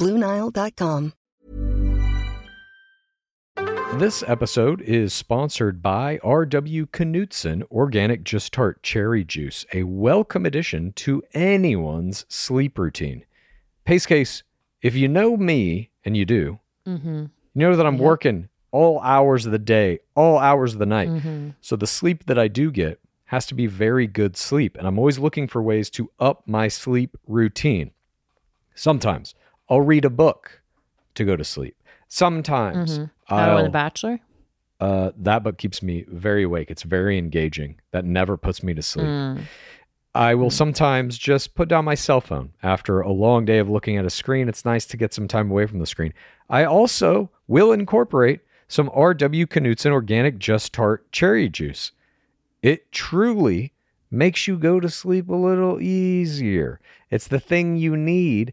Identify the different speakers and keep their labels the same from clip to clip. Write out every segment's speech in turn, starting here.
Speaker 1: Bluenile.com.
Speaker 2: This episode is sponsored by R.W. Knudsen Organic Just Tart Cherry Juice, a welcome addition to anyone's sleep routine. Pace case, if you know me, and you do,
Speaker 3: Mm-hmm.
Speaker 2: you know that I'm working all hours of the day, all hours of the night.
Speaker 3: Mm-hmm.
Speaker 2: So the sleep that I do get has to be very good sleep. And I'm always looking for ways to up my sleep routine. Sometimes I'll read a book to go to sleep. Sometimes
Speaker 3: Mm-hmm.
Speaker 2: I'll,
Speaker 3: The Bachelor?
Speaker 2: uh, that book keeps me very awake. It's very engaging. That never puts me to sleep.
Speaker 3: Mm.
Speaker 2: I will sometimes just put down my cell phone after a long day of looking at a screen. It's nice to get some time away from the screen. I also will incorporate some R.W. Knudsen organic Just Tart cherry juice. It truly makes you go to sleep a little easier. It's the thing you need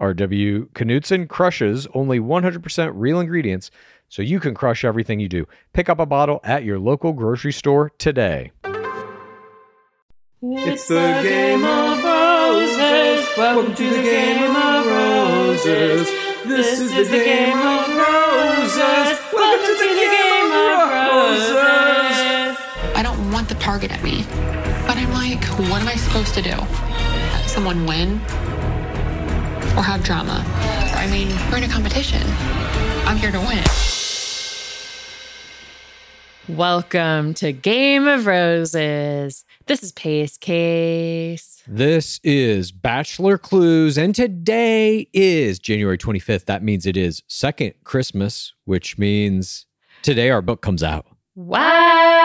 Speaker 2: RW Knudsen crushes only 100% real ingredients, so you can crush everything you do. Pick up a bottle at your local grocery store today.
Speaker 4: It's the game of roses. Welcome to the game of roses. This is the game of roses. Welcome to the game of roses.
Speaker 5: I don't want the target at me. But I'm like, what am I supposed to do? Have someone win? Or have drama? I mean, we're in a competition. I'm here to win.
Speaker 3: Welcome to Game of Roses. This is Pace Case.
Speaker 2: This is Bachelor Clues, and today is January 25th. That means it is second Christmas, which means today our book comes out.
Speaker 3: Wowie.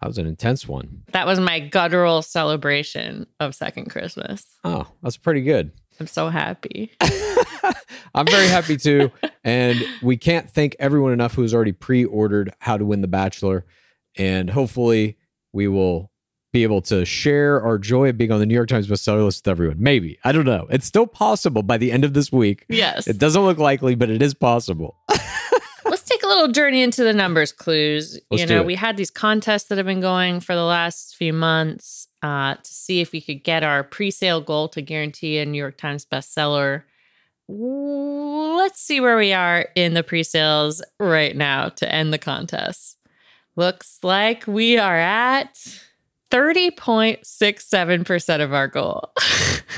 Speaker 2: That was an intense one.
Speaker 3: That was my guttural celebration of second Christmas.
Speaker 2: Oh, that's pretty good.
Speaker 3: I'm so happy.
Speaker 2: I'm very happy too. And we can't thank everyone enough who's already pre ordered How to Win the Bachelor. And hopefully, we will be able to share our joy of being on the New York Times bestseller list with everyone. Maybe. I don't know. It's still possible by the end of this week.
Speaker 3: Yes.
Speaker 2: It doesn't look likely, but it is possible.
Speaker 3: Let's take a little journey into the numbers clues.
Speaker 2: Let's
Speaker 3: you know, we had these contests that have been going for the last few months uh, to see if we could get our pre-sale goal to guarantee a New York Times bestseller. Let's see where we are in the pre-sales right now to end the contest. Looks like we are at 30.67% of our goal.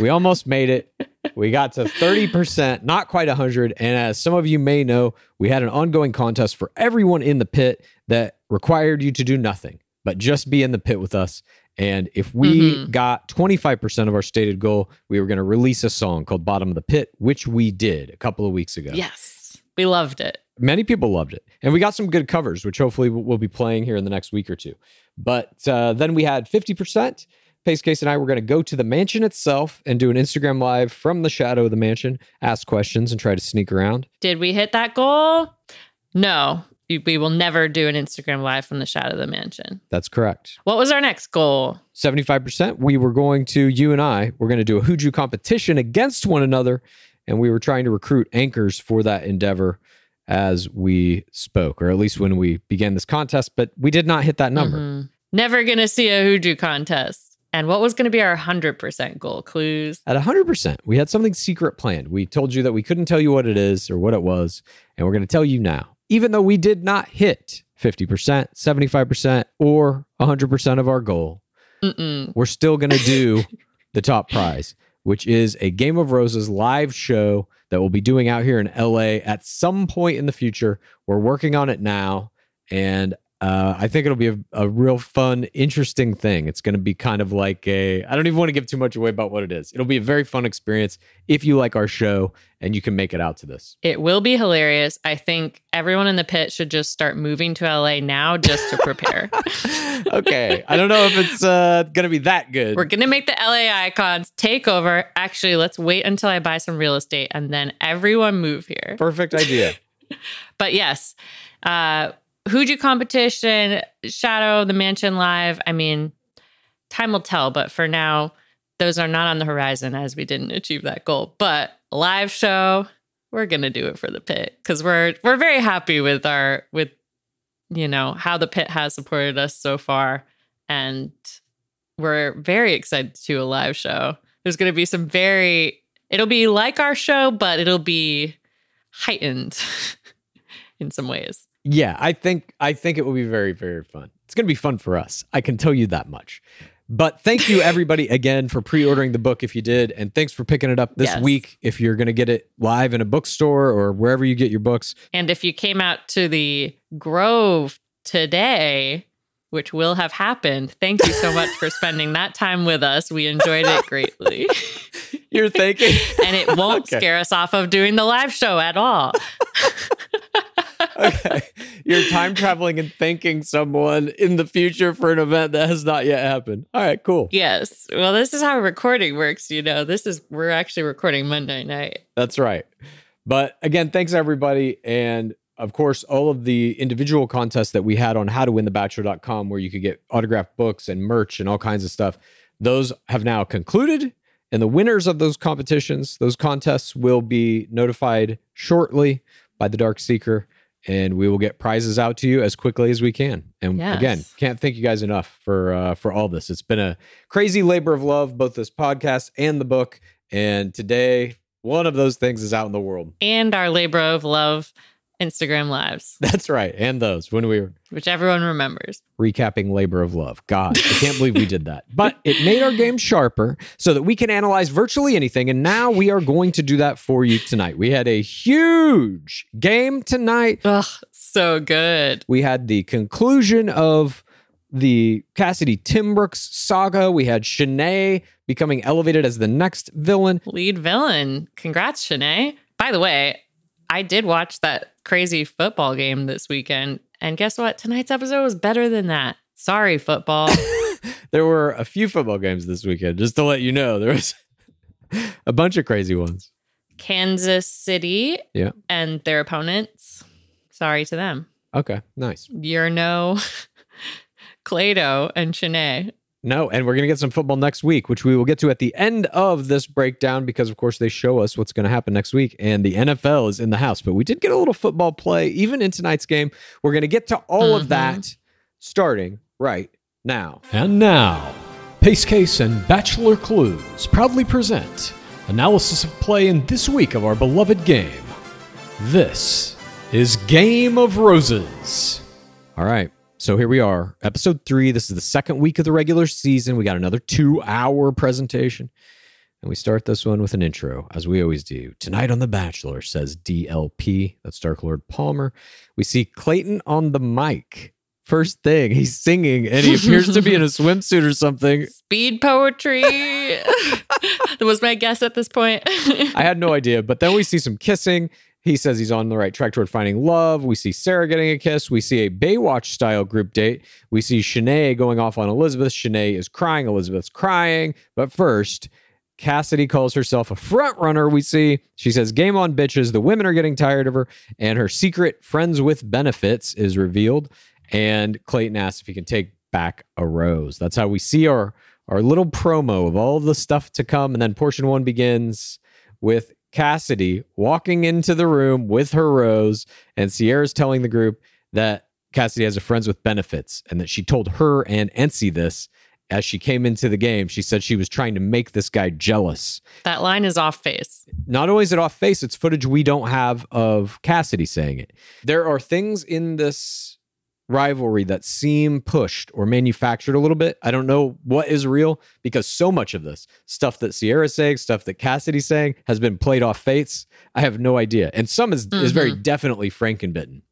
Speaker 2: We almost made it. We got to 30%, not quite 100. And as some of you may know, we had an ongoing contest for everyone in the pit that required you to do nothing but just be in the pit with us. And if we
Speaker 3: Mhm.
Speaker 2: got 25% of our stated goal, we were going to release a song called Bottom of the Pit, which we did a couple of weeks ago.
Speaker 3: yes, we loved it.
Speaker 2: many people loved it. And we got some good covers, which hopefully we'll be playing here in the next week or two. But uh, then we had 50%. Pace Case and I were going to go to the mansion itself and do an Instagram live from the shadow of the mansion, ask questions, and try to sneak around.
Speaker 3: Did we hit that goal? No. We- will never do an Instagram live from the shadow of the mansion.
Speaker 2: That's correct.
Speaker 3: What was our next goal?
Speaker 2: 75%. We were going to, you and I, we're going to do a Huju competition against one another. And we were trying to recruit anchors for that endeavor as we spoke, or at least when we began this contest. But we did not hit that number.
Speaker 3: Mhm. Never gonna see a Hoodoo contest. And what was gonna be our 100% goal? Clues?
Speaker 2: At 100%, we had something secret planned. We told you that we couldn't tell you what it is or what it was, and we're going to tell you now. Even though we did not hit 50%, 75%, or 100% of our goal,
Speaker 3: Mm-mm.
Speaker 2: we're still going to do the top prize, which is a Game of Roses live show that we'll be doing out here in LA at some point in the future. We're working on it now, and uh, I think it'll be a, a real fun, interesting thing. It's going to be kind of like a, I don't even want to give too much away about what it is. It'll be a very fun experience if you like our show and you can make it out to this.
Speaker 3: It will be hilarious. I think everyone in the pit should just start moving to LA now just to prepare.
Speaker 2: okay. I don't know if it's uh, going to be that good.
Speaker 3: We're gonna make the LA icons take over. Actually, let's wait until I buy some real estate and then everyone move here.
Speaker 2: Perfect idea.
Speaker 3: But yes, uh Huju competition, Shadow, the Mansion Live. I mean, time will tell, but for now, those are not on the horizon as we didn't achieve that goal. But live show, we're gonna do it for the pit because we're we're very happy with our with you know how the pit has supported us so far, and we're very excited to do a live show. There's gonna be some very it'll be like our show, but it'll be heightened in some ways.
Speaker 2: Yeah, I think I think it will be very very fun. It's going to be fun for us. I can tell you that much. But thank you everybody again for pre-ordering the book if you did and thanks for picking it up this
Speaker 3: Yes.
Speaker 2: week if you're going to get it live in a bookstore or wherever you get your books.
Speaker 3: And if you came out to the Grove today, which will have happened, thank you so much for spending that time with us. We enjoyed it greatly.
Speaker 2: You're thinking
Speaker 3: and it won't
Speaker 2: Okay.
Speaker 3: scare us off of doing the live show at all.
Speaker 2: okay. You're time traveling and thanking someone in the future for an event that has not yet happened. All right, cool.
Speaker 3: Yes. Well, this is how recording works, you know. This is we're actually recording Monday night.
Speaker 2: That's right. But again, thanks everybody. And of course, all of the individual contests that we had on howtowinthebachelor.com where you could get autographed books and merch and all kinds of stuff, those have now concluded. And the winners of those competitions, those contests will be notified shortly by the Dark Seeker. And we will get prizes out to you as quickly as we can. And
Speaker 3: Yes.
Speaker 2: again, can't thank you guys enough for uh, for all this. It's been a crazy labor of love, both this podcast and the book. And today, one of those things is out in the world.
Speaker 3: And our labor of love Instagram lives,
Speaker 2: That's right. And those when we were
Speaker 3: which everyone remembers.
Speaker 2: recapping labor of love. God, I can't believe we did that. But it made our game sharper so that we can analyze virtually anything. And now we are going to do that for you tonight. We had a huge game tonight.
Speaker 3: Ugh, so good.
Speaker 2: We had the conclusion of the Cassidy Timbrooks saga. We had Shanae becoming elevated as the next villain.
Speaker 3: Lead villain. Congrats, Shanae. By the way, I did watch that crazy football game this weekend. And guess what? Tonight's episode was better than that. Sorry, football.
Speaker 2: There were a few football games this weekend, just to let you know. There was a bunch of crazy ones.
Speaker 3: Kansas City
Speaker 2: Yeah.
Speaker 3: and their opponents. Sorry to them.
Speaker 2: Okay, nice.
Speaker 3: You're no Clado and Shanae.
Speaker 2: No, and we're going to get some football next week, which we will get to at the end of this breakdown because, of course, they show us what's going to happen next week, and the NFL is in the house. But we did get a little football play even in tonight's game. We're going to get to all of
Speaker 3: Mhm.
Speaker 2: that starting right now.
Speaker 6: And now, Pace Case and Bachelor Clues proudly present analysis of play in this week of our beloved game. This is Game of Roses.
Speaker 2: All right. So here we are, episode three. This is the second week of the regular season. We got another two hour presentation. And we start this one with an intro, as we always do. Tonight on The Bachelor, says DLP. That's Dark Lord Palmer. We see Clayton on the mic. First thing, he's singing and he appears to be in a swimsuit or something.
Speaker 3: Speed poetry. that was my guess at this point.
Speaker 2: I had no idea. But then we see some kissing He says he's on the right track toward finding love. We see Sarah getting a kiss. We see a Baywatch style group date. We see Shanae going off on Elizabeth. Shanae is crying. Elizabeth's crying. But first, Cassidy calls herself a front runner. We see she says, Game on, bitches. The women are getting tired of her. And her secret friends with benefits is revealed. And Clayton asks if he can take back a rose. That's how we see our, our little promo of all the stuff to come. And then portion one begins with Cassidy walking into the room with her rose. And Sierra's telling the group that Cassidy has a friends with benefits and that she told her and Ency this as she came into the game. She said she was trying to make this guy jealous.
Speaker 3: That line is off face.
Speaker 2: Not only is it off face, it's footage we don't have of Cassidy saying it. There are things in this rivalry that seem pushed or manufactured a little bit. I don't know what is real because so much of this stuff that Sierra's saying, stuff that Cassidy's saying has been played off face. I have no idea. And some is, is very mm-hmm. definitely Frankenbitten.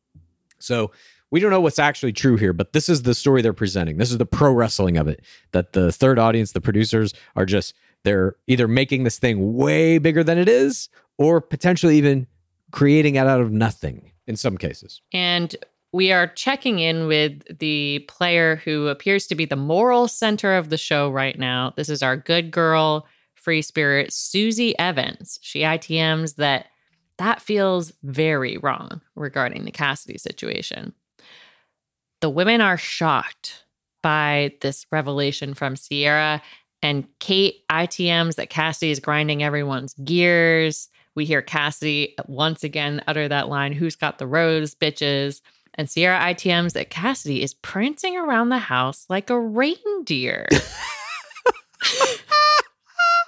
Speaker 2: So we don't know what's actually true here, but this is the story they're presenting. This is the pro wrestling of it. That the third audience, the producers, are just they're either making this thing way bigger than it is, or potentially even creating it out of nothing in some cases.
Speaker 3: And we are checking in with the player who appears to be the moral center of the show right now. This is our good girl, free spirit, Susie Evans. She ITMs that that feels very wrong regarding the Cassidy situation. The women are shocked by this revelation from Sierra, and Kate ITMs that Cassidy is grinding everyone's gears. We hear Cassidy once again utter that line, Who's got the rose, bitches? And Sierra ITMs that Cassidy is prancing around the house like a reindeer.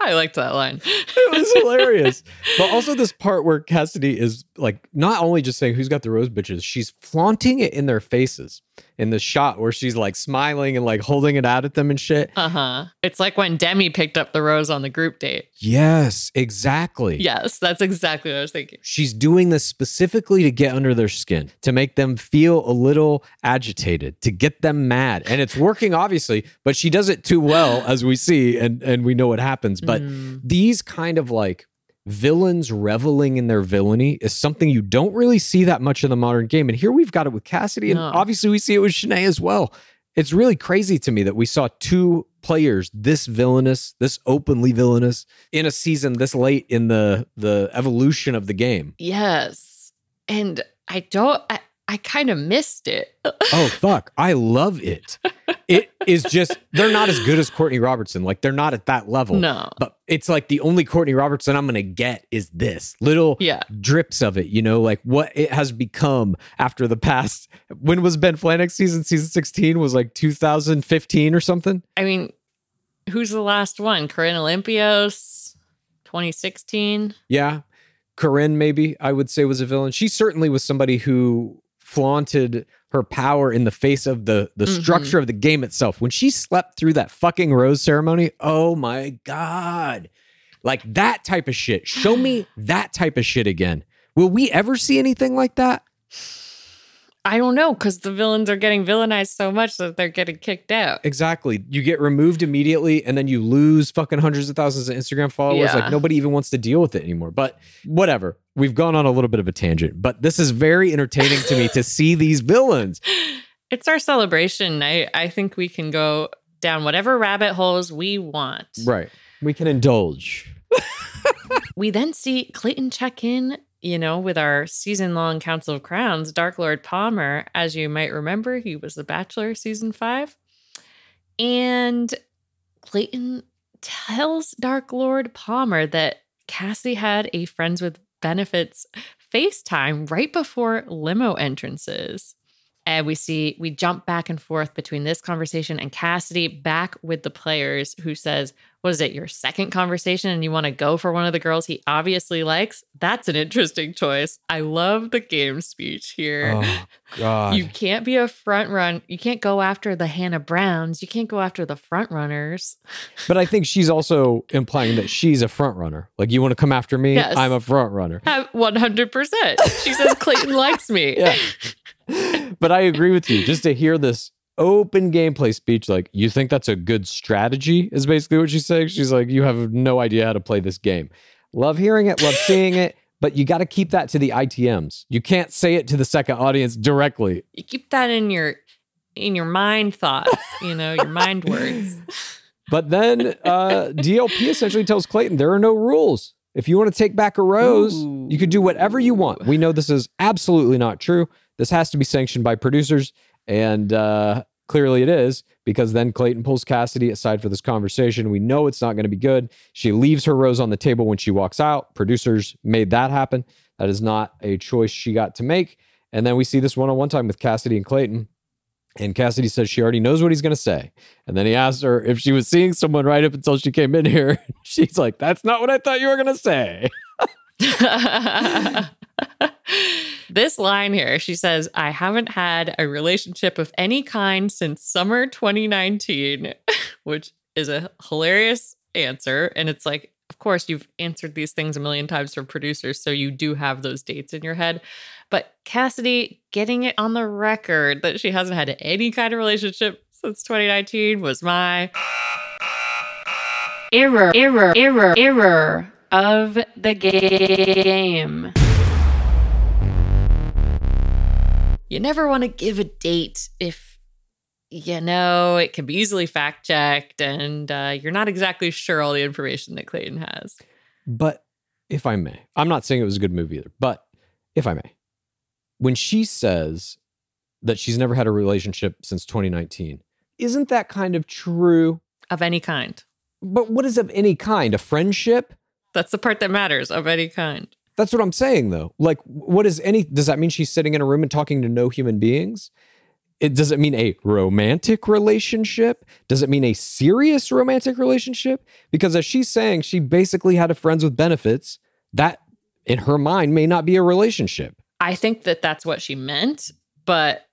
Speaker 3: I liked that line.
Speaker 2: It was hilarious. but also this part where Cassidy is like not only just saying who's got the rose bitches, she's flaunting it in their faces in the shot where she's like smiling and like holding it out at them and shit.
Speaker 3: Uh huh. It's like when Demi picked up the rose on the group date.
Speaker 2: Yes, exactly.
Speaker 3: Yes, that's exactly what I was thinking.
Speaker 2: She's doing this specifically to get under their skin, to make them feel a little agitated, to get them mad. And it's working obviously, but she does it too well as we see and and we know what happens. But these kind of like villains reveling in their villainy is something you don't really see that much in the modern game. And here we've got it with Cassidy, and
Speaker 3: No.
Speaker 2: obviously we see it with Shanae as well. It's really crazy to me that we saw two players this villainous, this openly villainous in a season this late in the the evolution of the game.
Speaker 3: Yes. And I don't, I, I kind of missed it.
Speaker 2: Oh fuck, I love it. It is just they're not as good as Courtney Robertson. Like they're not at that level.
Speaker 3: No.
Speaker 2: But it's like the only Courtney Robertson I'm gonna get is this little
Speaker 3: Yeah.
Speaker 2: drips of it. You know, like what it has become after the past. When was Ben Flajnik's season? Season 16 was like 2015 or something.
Speaker 3: I mean, who's the last one? Corinne Olympios, 2016.
Speaker 2: Yeah. Corinne, maybe I would say was a villain. She certainly was somebody who flaunted her power in the face of the the
Speaker 3: Mhm.
Speaker 2: structure of the game itself. When she slept through that fucking rose ceremony, oh my god. Like that type of shit. Show me that type of shit again. Will we ever see anything like that?
Speaker 3: I don't know because the villains are getting villainized so much that they're getting kicked out.
Speaker 2: Exactly. You get removed immediately and then you lose fucking hundreds of thousands of Instagram followers.
Speaker 3: Yeah.
Speaker 2: Like nobody even wants to deal with it anymore. But whatever. We've gone on a little bit of a tangent, but this is very entertaining to me to see these villains.
Speaker 3: It's our celebration. I, I think we can go down whatever rabbit holes we want.
Speaker 2: Right. We can indulge.
Speaker 3: We then see Clayton check in, you know, with our season long Council of Crowns, Dark Lord Palmer. As you might remember, he was the Bachelor season five. And Clayton tells Dark Lord Palmer that Cassie had a Friends with Benefits FaceTime right before limo entrances. And we see, we jump back and forth between this conversation and Cassidy back with the players who says, Was it your second conversation and you want to go for one of the girls he obviously likes? That's an interesting choice. I love the game speech here.
Speaker 2: Oh God.
Speaker 3: You can't be a front run. You can't go after the Hannah Browns. You can't go after the front runners.
Speaker 2: but I think she's also implying that she's a front runner. Like you want to come after me?
Speaker 3: Yes.
Speaker 2: I'm a front runner.
Speaker 3: Uh, one hundred percent. She says Clayton likes me.
Speaker 2: Yeah. but I agree with you. Just to hear this open gameplay speech, like, you think that's a good strategy, is basically what she's saying. She's like, you have no idea how to play this game. Love hearing it, love seeing it. but you got to keep that to the ITMs. You can't say it to the second audience directly.
Speaker 3: You keep that in your in your mind thoughts, you know, your mind words.
Speaker 2: But then uh, DLP essentially tells Clayton there are no rules. If you want to take back a rose, you can do whatever you want. We know this is absolutely not true. This has to be sanctioned by producers, and uh, clearly it is because then Clayton pulls Cassidy aside for this conversation. We know it's not going to be good. She leaves her rose on the table when she walks out. Producers made that happen. That is not a choice she got to make. And then we see this one on one time with Cassidy and Clayton. And Cassidy says she already knows what he's going to say. And then he asked her if she was seeing someone right up until she came in here. She's like, That's not what I thought you were going to say.
Speaker 3: this line here, she says, I haven't had a relationship of any kind since summer 2019, which is a hilarious answer. And it's like, of course, you've answered these things a million times for producers, so you do have those dates in your head. But Cassidy getting it on the record that she hasn't had any kind of relationship since 2019 was my error, error, error, error of the game. You never want to give a date if you know it can be easily fact checked and uh, you're not exactly sure all the information that Clayton has.
Speaker 2: But if I may, I'm not saying it was a good movie either, but if I may, when she says that she's never had a relationship since 2019, isn't that kind of true?
Speaker 3: Of any kind.
Speaker 2: But what is of any kind? A friendship?
Speaker 3: That's the part that matters, of any kind.
Speaker 2: That's what I'm saying though. Like, what is any, does that mean she's sitting in a room and talking to no human beings? It, does it mean a romantic relationship? Does it mean a serious romantic relationship? Because as she's saying, she basically had a friends with benefits. That in her mind may not be a relationship.
Speaker 3: I think that that's what she meant, but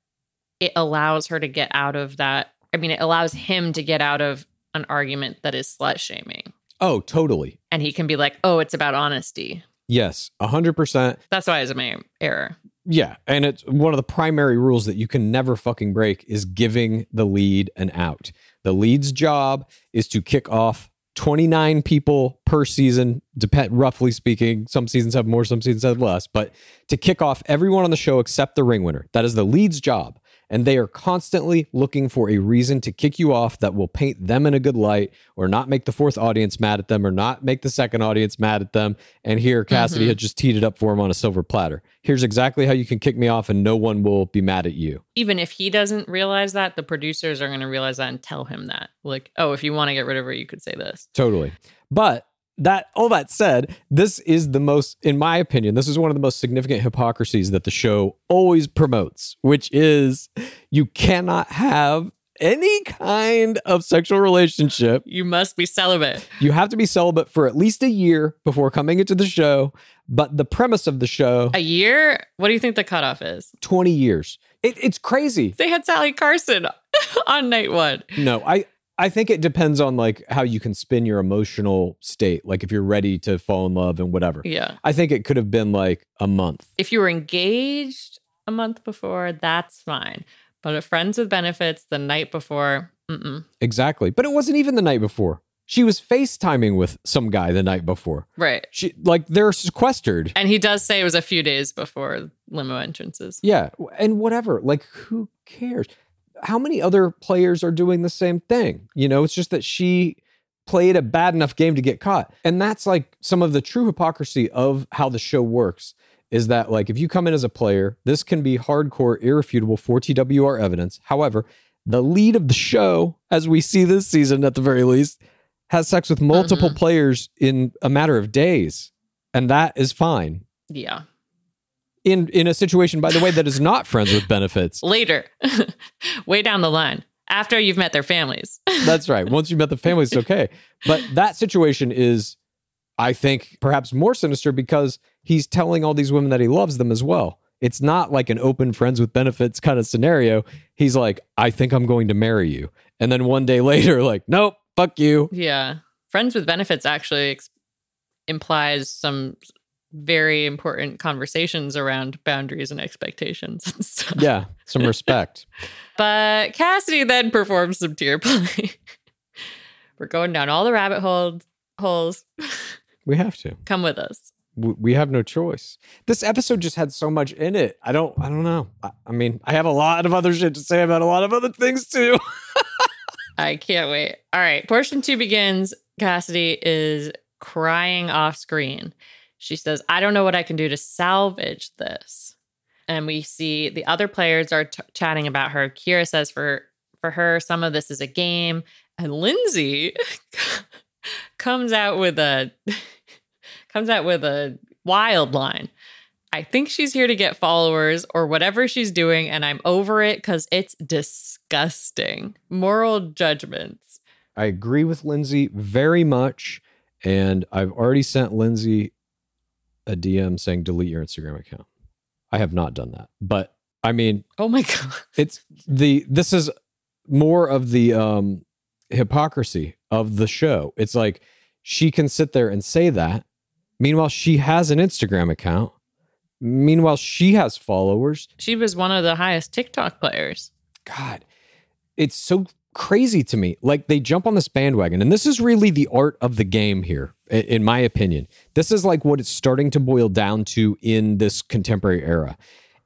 Speaker 3: it allows her to get out of that. I mean, it allows him to get out of an argument that is slut shaming.
Speaker 2: Oh, totally.
Speaker 3: And he can be like, oh, it's about honesty.
Speaker 2: Yes, 100%.
Speaker 3: That's why it's a main error.
Speaker 2: Yeah. And it's one of the primary rules that you can never fucking break is giving the lead an out. The lead's job is to kick off 29 people per season, depend roughly speaking. Some seasons have more, some seasons have less, but to kick off everyone on the show except the ring winner. That is the lead's job. And they are constantly looking for a reason to kick you off that will paint them in a good light or not make the fourth audience mad at them or not make the second audience mad at them. And here, Cassidy
Speaker 3: Mhm.
Speaker 2: had just teed it up for him on a silver platter. Here's exactly how you can kick me off and no one will be mad at you.
Speaker 3: Even if he doesn't realize that, the producers are going to realize that and tell him that. Like, oh, if you want to get rid of her, you could say this.
Speaker 2: Totally. But that all that said, this is the most, in my opinion, this is one of the most significant hypocrisies that the show always promotes, which is you cannot have any kind of sexual relationship.
Speaker 3: You must be celibate.
Speaker 2: You have to be celibate for at least a year before coming into the show. But the premise of the show,
Speaker 3: A year? What do you think the cutoff is?
Speaker 2: 20 years. It, it's crazy.
Speaker 3: They had Salley Carson on night one.
Speaker 2: No, I I think it depends on like how you can spin your emotional state. Like if you're ready to fall in love and whatever.
Speaker 3: Yeah.
Speaker 2: I think it could have been like a month.
Speaker 3: If you were engaged a month before, that's fine. But if friends with benefits the night before, mm-mm.
Speaker 2: Exactly. But it wasn't even the night before. She was FaceTiming with some guy the night before.
Speaker 3: Right.
Speaker 2: She like they're sequestered.
Speaker 3: And he does say it was a few days before limo entrances.
Speaker 2: Yeah. And whatever. Like who cares? How many other players are doing the same thing? You know, it's just that she played a bad enough game to get caught. And that's like some of the true hypocrisy of how the show works is that like if you come in as a player, this can be hardcore irrefutable 4TWR evidence. However, the lead of the show, as we see this season at the very least, has sex with multiple mm-hmm. players in a matter of days. And that is fine.
Speaker 3: Yeah.
Speaker 2: In in a situation, by the way, that is not friends with benefits.
Speaker 3: Later, way down the line, after you've met their families.
Speaker 2: That's right. Once you've met the families it's okay. But that situation is, I think, perhaps more sinister because he's telling all these women that he loves them as well. It's not like an open friends with benefits kind of scenario. He's like, I think I'm going to marry you. And then one day later, like, nope, fuck you.
Speaker 3: Yeah. Friends with benefits actually ex- implies some very important conversations around boundaries and expectations and stuff.
Speaker 2: Yeah, some respect.
Speaker 3: But Cassidy then performs some tear play. We're going down all the rabbit hole- holes.
Speaker 2: We have to.
Speaker 3: Come with us.
Speaker 2: we have no choice. This episode just had so much in it. I don't. I don't know. I, I mean, I have a lot of other shit to say about a lot of other things too.
Speaker 3: I can't wait. All right, portion two begins. Cassidy is crying off screen. She says, I don't know what I can do to salvage this. And we see the other players are t- chatting about her. Kira says for for her, some of this is a game. And Lindsay comes out with a comes out with a wild line. I think she's here to get followers or whatever she's doing, and I'm over it because it's disgusting. Moral judgments.
Speaker 2: I agree with Lindsay very much, and I've already sent Lindsay a DM saying delete your Instagram account. I have not done that, but I mean,
Speaker 3: Oh my god.
Speaker 2: it's the this is more of the um hypocrisy of the show. It's like she can sit there and say that. Meanwhile, she has an Instagram account. Meanwhile, she has followers.
Speaker 3: She was one of the highest TikTok players.
Speaker 2: God, it's so crazy to me. Like they jump on this bandwagon, and this is really the art of the game here, in my opinion. This is like what it's starting to boil down to in this contemporary era.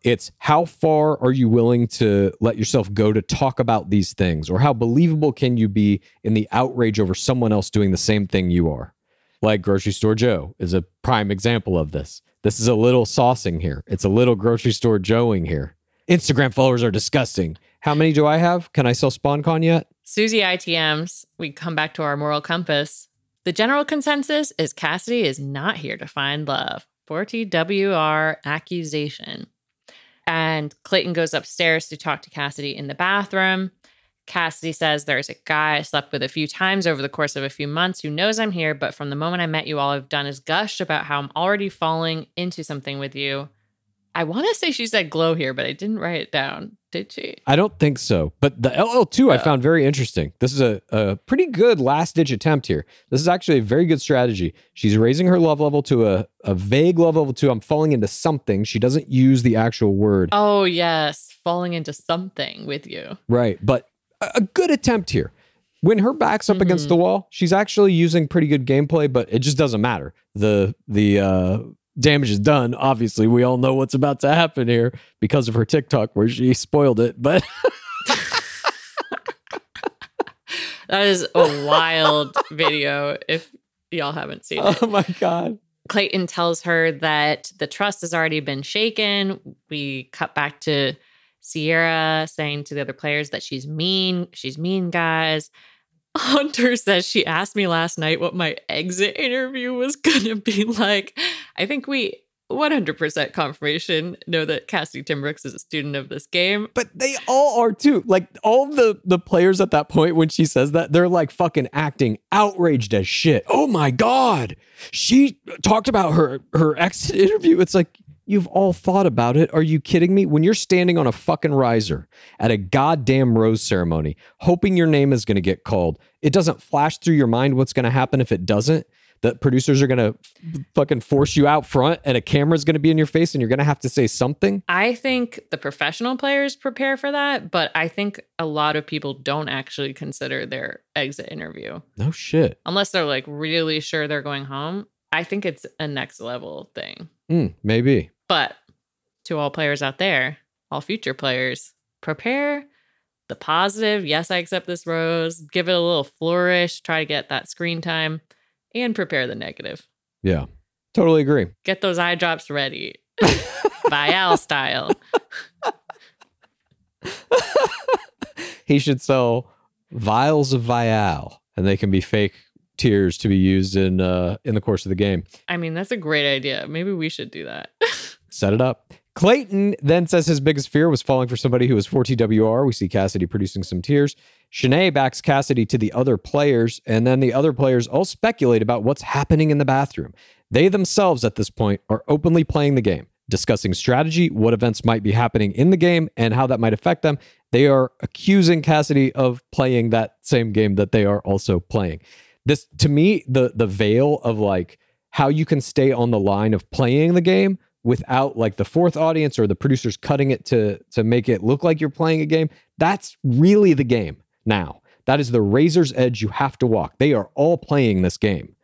Speaker 2: It's how far are you willing to let yourself go to talk about these things, or how believable can you be in the outrage over someone else doing the same thing you are? Like Grocery Store Joe is a prime example of this. This is a little saucing here. It's a little grocery store Joeing here. Instagram followers are disgusting. How many do I have? Can I sell sponcon yet?
Speaker 3: Susie ITMs, we come back to our moral compass. The general consensus is Cassidy is not here to find love. 4TWR accusation. And Clayton goes upstairs to talk to Cassidy in the bathroom. Cassidy says there's a guy I slept with a few times over the course of a few months who knows I'm here, but from the moment I met you, all I've done is gush about how I'm already falling into something with you. I want to say she said glow here, but I didn't write it down. Did she?
Speaker 2: I don't think so. But the LL2 I found very interesting. This is a, a pretty good last ditch attempt here. This is actually a very good strategy. She's raising her love level to a, a vague love level two. I'm falling into something. She doesn't use the actual word.
Speaker 3: Oh, yes. Falling into something with you.
Speaker 2: Right. But a, a good attempt here. When her back's up against the wall, she's actually using pretty good gameplay, but it just doesn't matter. The the uh damage is done. Obviously, we all know what's about to happen here because of her TikTok where she spoiled it. But
Speaker 3: That is a wild video if y'all haven't seen it.
Speaker 2: oh my god.
Speaker 3: Clayton tells her that the trust has already been shaken. We cut back to Sierra saying to the other players that she's mean. She's mean, guys. Hunter says she asked me last night what my exit interview was going to be like. I think we 100% confirmation know that Cassidy Timbrooks is a student of this game.
Speaker 2: But they all are too. Like all the the players at that point when she says that, they're like fucking acting outraged as shit. Oh my god. She talked about her her exit interview. It's like you've all thought about it. Are you kidding me? When you're standing on a fucking riser at a goddamn rose ceremony, hoping your name is going to get called, it doesn't flash through your mind what's going to happen if it doesn't. That producers are going to fucking force you out front and a camera's going to be in your face and you're going to have to say something.
Speaker 3: I think the professional players prepare for that, but I think a lot of people don't actually consider their exit interview
Speaker 2: No shit.
Speaker 3: unless they're like really sure they're going home. I think it's a next level thing.
Speaker 2: Mm, maybe.
Speaker 3: But to all players out there, all future players, prepare the positive. Yes, I accept this rose. Give it a little flourish. Try to get that screen time and prepare the negative.
Speaker 2: Yeah. Totally agree.
Speaker 3: Get those eye drops ready. Viall style.
Speaker 2: He should sell vials of Viall and they can be fake tears to be used in uh in the course of the game.
Speaker 3: I mean, that's a great idea. Maybe we should do that.
Speaker 2: Set it up. Clayton then says his biggest fear was falling for somebody who was 4TWR. We see Cassidy producing some tears. Shanae backs Cassidy to the other players, and then the other players all speculate about what's happening in the bathroom. They themselves, at this point, are openly playing the game, discussing strategy, what events might be happening in the game, and how that might affect them. They are accusing Cassidy of playing that same game that they are also playing. This, to me, the the veil of like how you can stay on the line of playing the game without like the fourth audience or the producers cutting it to to make it look like you're playing a game that's really the game now that is the razor's edge you have to walk they are all playing this game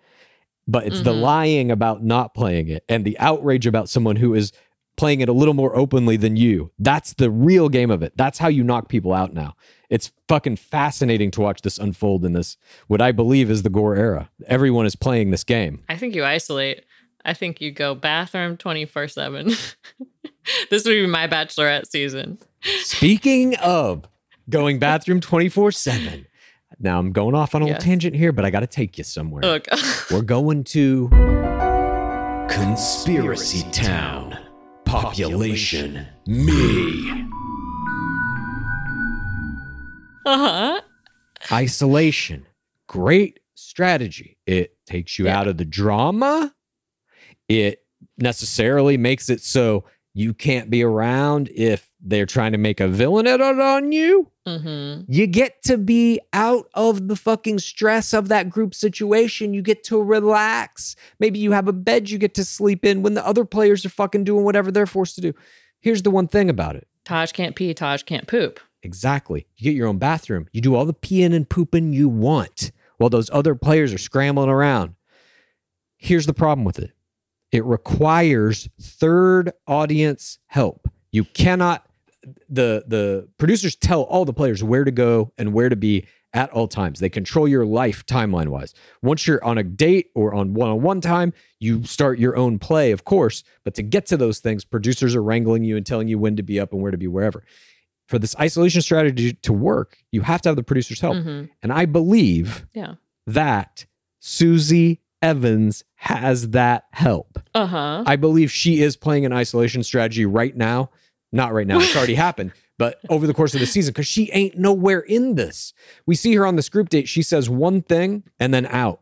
Speaker 2: but it's the
Speaker 3: Mhm.
Speaker 2: lying about not playing it and the outrage about someone who is playing it a little more openly than you. That's the real game of it. That's how you knock people out now. It's fucking fascinating to watch this unfold in this, what I believe is the gore era. Everyone is playing this game.
Speaker 3: I think you isolate. I think you go bathroom 24 7. this would be my bachelorette season.
Speaker 2: Speaking of going bathroom 24 7. Now I'm going off on a little tangent here, but I got to take you somewhere.
Speaker 3: Look,
Speaker 2: We're going to
Speaker 6: Conspiracy Town. Population me.
Speaker 3: uh huh.
Speaker 2: isolation. Great strategy. It takes you
Speaker 3: Yeah.
Speaker 2: out of the drama. It necessarily makes it so you can't be around if they're trying to make a villain out on you.
Speaker 3: Mm-hmm.
Speaker 2: You get to be out of the fucking stress of that group situation. You get to relax. Maybe you have a bed you get to sleep in when the other players are fucking doing whatever they're forced to do. Here's the one thing about it.
Speaker 3: Taj can't pee, Taj can't poop.
Speaker 2: Exactly. You get your own bathroom. You do all the peeing and pooping you want while those other players are scrambling around. Here's the problem with it it requires third audience help. You cannot, the, the producers tell all the players where to go and where to be at all times. They control your life timeline wise. Once you're on a date or on one on one time, you start your own play, of course. But to get to those things, producers are wrangling you and telling you when to be up and where to be wherever for this isolation strategy to work, you have to have the producer's help.
Speaker 3: Mhm.
Speaker 2: And I believe
Speaker 3: Yeah.
Speaker 2: that Susie Evans has that help.
Speaker 3: Uh huh.
Speaker 2: I believe she is playing an isolation strategy right now. Not right now, it's already happened, but over the course of the season, because she ain't nowhere in this. We see her on this group date. She says one thing and then out.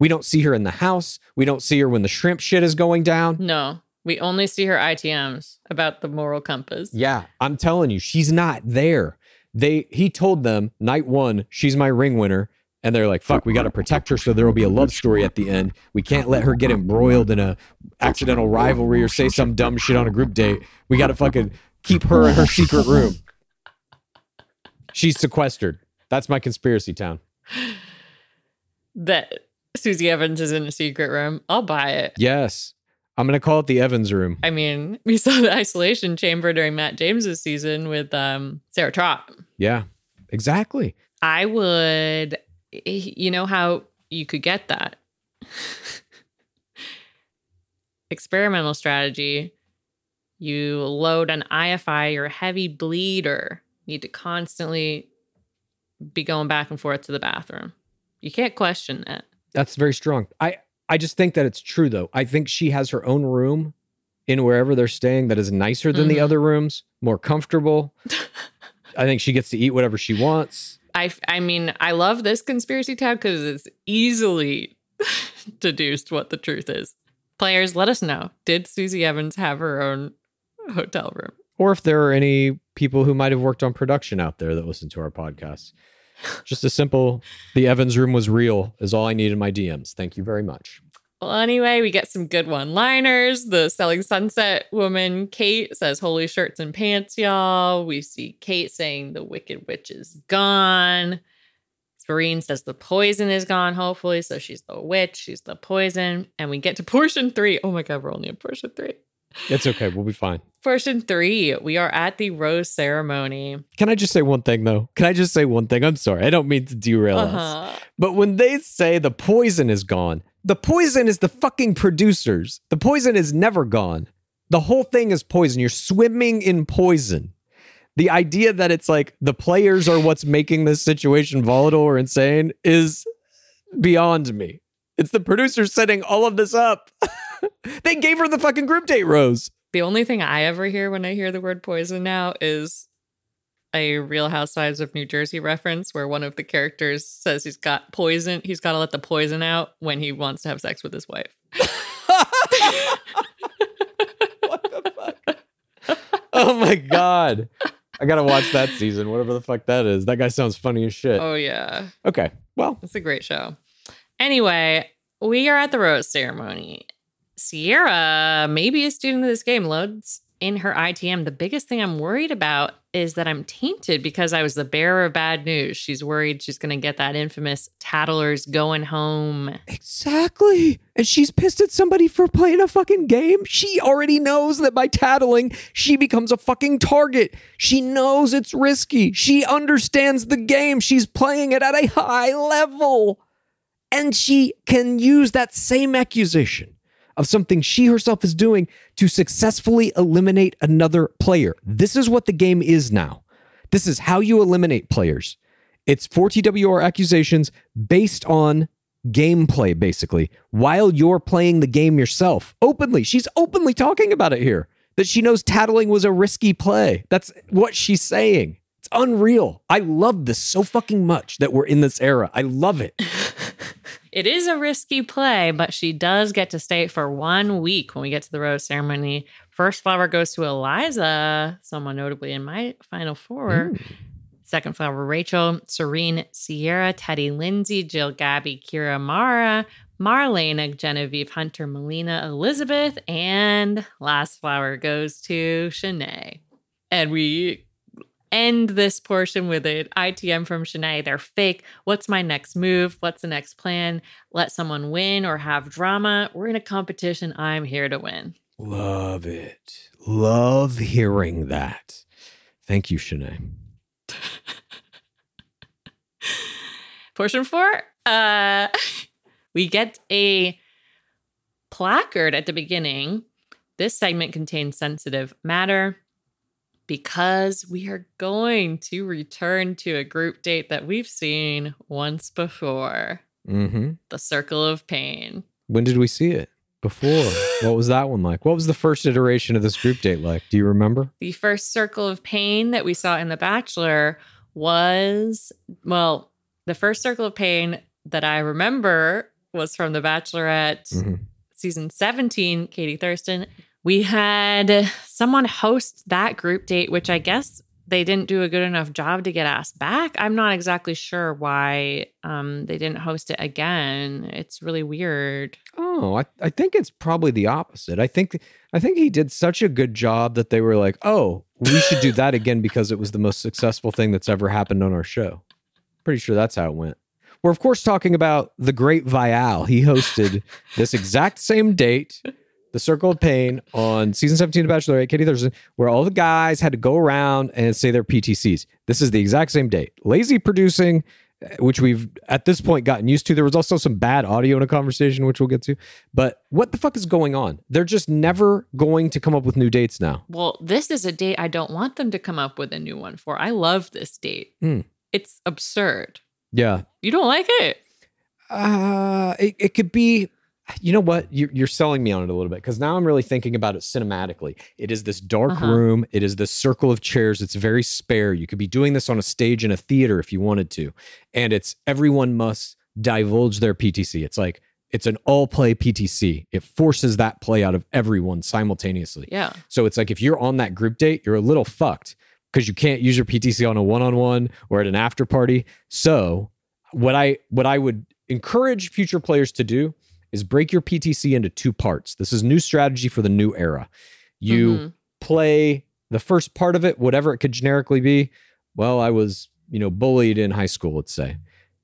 Speaker 2: We don't see her in the house. We don't see her when the shrimp shit is going down.
Speaker 3: No, we only see her ITMs about the moral compass.
Speaker 2: Yeah, I'm telling you, she's not there. They he told them night one, she's my ring winner, and they're like, "Fuck, we got to protect her, so there will be a love story at the end. We can't let her get embroiled in a accidental rivalry or say some dumb shit on a group date. We got to fucking keep her in her secret room. She's sequestered. That's my conspiracy town.
Speaker 3: That Susie Evans is in a secret room. I'll buy it.
Speaker 2: Yes, I'm gonna call it the Evans room.
Speaker 3: I mean, we saw the isolation chamber during Matt James's season with um, Sarah Trott.
Speaker 2: Yeah, exactly.
Speaker 3: I would, you know how you could get that experimental strategy. You load an IFI or heavy bleeder. You need to constantly be going back and forth to the bathroom. You can't question that.
Speaker 2: That's very strong. I I just think that it's true though. I think she has her own room in wherever they're staying that is nicer than the
Speaker 3: Mhm.
Speaker 2: other rooms, more comfortable. I think she gets to eat whatever she wants.
Speaker 3: I, I mean, I love this conspiracy tab because it's easily deduced what the truth is. Players, let us know. Did Susie Evans have her own hotel room?
Speaker 2: Or if there are any people who might have worked on production out there that listen to our podcast. Just a simple the Evans room was real is all I need in my DMs. Thank you very much.
Speaker 3: Well, anyway, we get some good one liners. The Selling Sunset woman, Kate, says, Holy shirts and pants, y'all. We see Kate saying, The Wicked Witch is gone. Serene says, The poison is gone, hopefully. So she's the witch, she's the poison. And we get to portion three. Oh my God, we're only in portion three.
Speaker 2: It's okay. We'll be fine.
Speaker 3: Portion three, we are at the rose ceremony.
Speaker 2: Can I just say one thing though? Can I just say one thing? I'm sorry. I don't mean to derail us.
Speaker 3: Uh-huh.
Speaker 2: But when they say the poison is gone, the poison is the fucking producers. The poison is never gone. The whole thing is poison. You're swimming in poison. The idea that it's like the players are what's making this situation volatile or insane is beyond me. It's the producers setting all of this up. they gave her the fucking group date rose.
Speaker 3: The only thing I ever hear when I hear the word poison now is a Real Housewives of New Jersey reference where one of the characters says he's got poison. He's got to let the poison out when he wants to have sex with his wife. What the fuck?
Speaker 2: Oh my god. I gotta watch that season, whatever the fuck that is. That guy sounds funny as shit.
Speaker 3: Oh, yeah.
Speaker 2: Okay. Well,
Speaker 3: It's a great show. Anyway, we are at the rose ceremony. Sierra, maybe a student of this game, loads in her ITM. The biggest thing I'm worried about is that I'm tainted because I was the bearer of bad news. She's worried she's going to get that infamous tattlers going home.
Speaker 2: Exactly. And she's pissed at somebody for playing a fucking game. She already knows that by tattling, she becomes a fucking target. She knows it's risky. She understands the game. She's playing it at a high level. And she can use that same accusation of something she herself is doing to successfully eliminate another player. This is what the game is now. This is how you eliminate players. It's 4TWR accusations based on gameplay, basically, while you're playing the game yourself openly. She's openly talking about it here that she knows tattling was a risky play. That's what she's saying. It's unreal. I love this so fucking much that we're in this era. I love it.
Speaker 3: It is a risky play, but she does get to stay for one week when we get to the rose ceremony. First flower goes to Eliza, someone notably in my final four. Second flower, Rachel, Serene, Sierra, Teddy, Lindsay, Jill, Gabby, Kira, Mara, Marlena, Genevieve, Hunter, Melina, Elizabeth, and last flower goes to Shanae. And we end this portion with an ITM from Shanae. They're fake. What's my next move? What's the next plan? Let someone win or have drama. We're in a competition. I'm here to win.
Speaker 2: Love it. Love hearing that. Thank you, Shanae.
Speaker 3: Portion four, uh, we get a placard at the beginning. This segment contains sensitive matter because we are going to return to a group date that we've seen once before
Speaker 2: Mm-hmm.
Speaker 3: the Circle of Pain.
Speaker 2: When did we see it? Before. what was that one like? What was the first iteration of this group date like? Do you remember?
Speaker 3: The first Circle of Pain that we saw in The Bachelor was, well, the first Circle of Pain that I remember was from The Bachelorette
Speaker 2: Mhm.
Speaker 3: season 17, Katie Thurston. We had someone host that group date, which I guess they didn't do a good enough job to get asked back. I'm not exactly sure why um, they didn't host it again. It's really weird.
Speaker 2: Oh, I, I think it's probably the opposite. I think I think he did such a good job that they were like, oh, we should do that again because it was the most successful thing that's ever happened on our show. Pretty sure that's how it went. We're of course talking about the great Viall. He hosted this exact same date, the Circle of Pain, on season 17 of Bachelorette, Katie Thurston, where all the guys had to go around and say their PTCs. This is the exact same date. Lazy producing, eh, which we've at this point gotten used to. There was also some bad audio in a conversation, which we'll get to. But what the fuck is going on? They're just never going to come up with new dates now.
Speaker 3: Well, this is a date I don't want them to come up with a new one for. I love this date.
Speaker 2: Mm.
Speaker 3: It's absurd.
Speaker 2: Yeah.
Speaker 3: You don't like it?
Speaker 2: Uh, it, it could be. You know what? You're, you're selling me on it a little bit because now I'm really thinking about it cinematically. It is this dark
Speaker 3: Uh-huh.
Speaker 2: room. It is this circle of chairs. It's very spare. You could be doing this on a stage in a theater if you wanted to. And it's everyone must divulge their PTC. It's like it's an all play PTC. It forces that play out of everyone simultaneously.
Speaker 3: Yeah.
Speaker 2: So it's like if you're on that group date, you're a little fucked because you can't use your PTC on a one-on-one or at an after party. So what I what I would encourage future players to do is break your PTC into two parts. This is new strategy for the new era. You
Speaker 3: Mhm.
Speaker 2: play the first part of it, whatever it could generically be. Well, I was, you know, bullied in high school, let's say.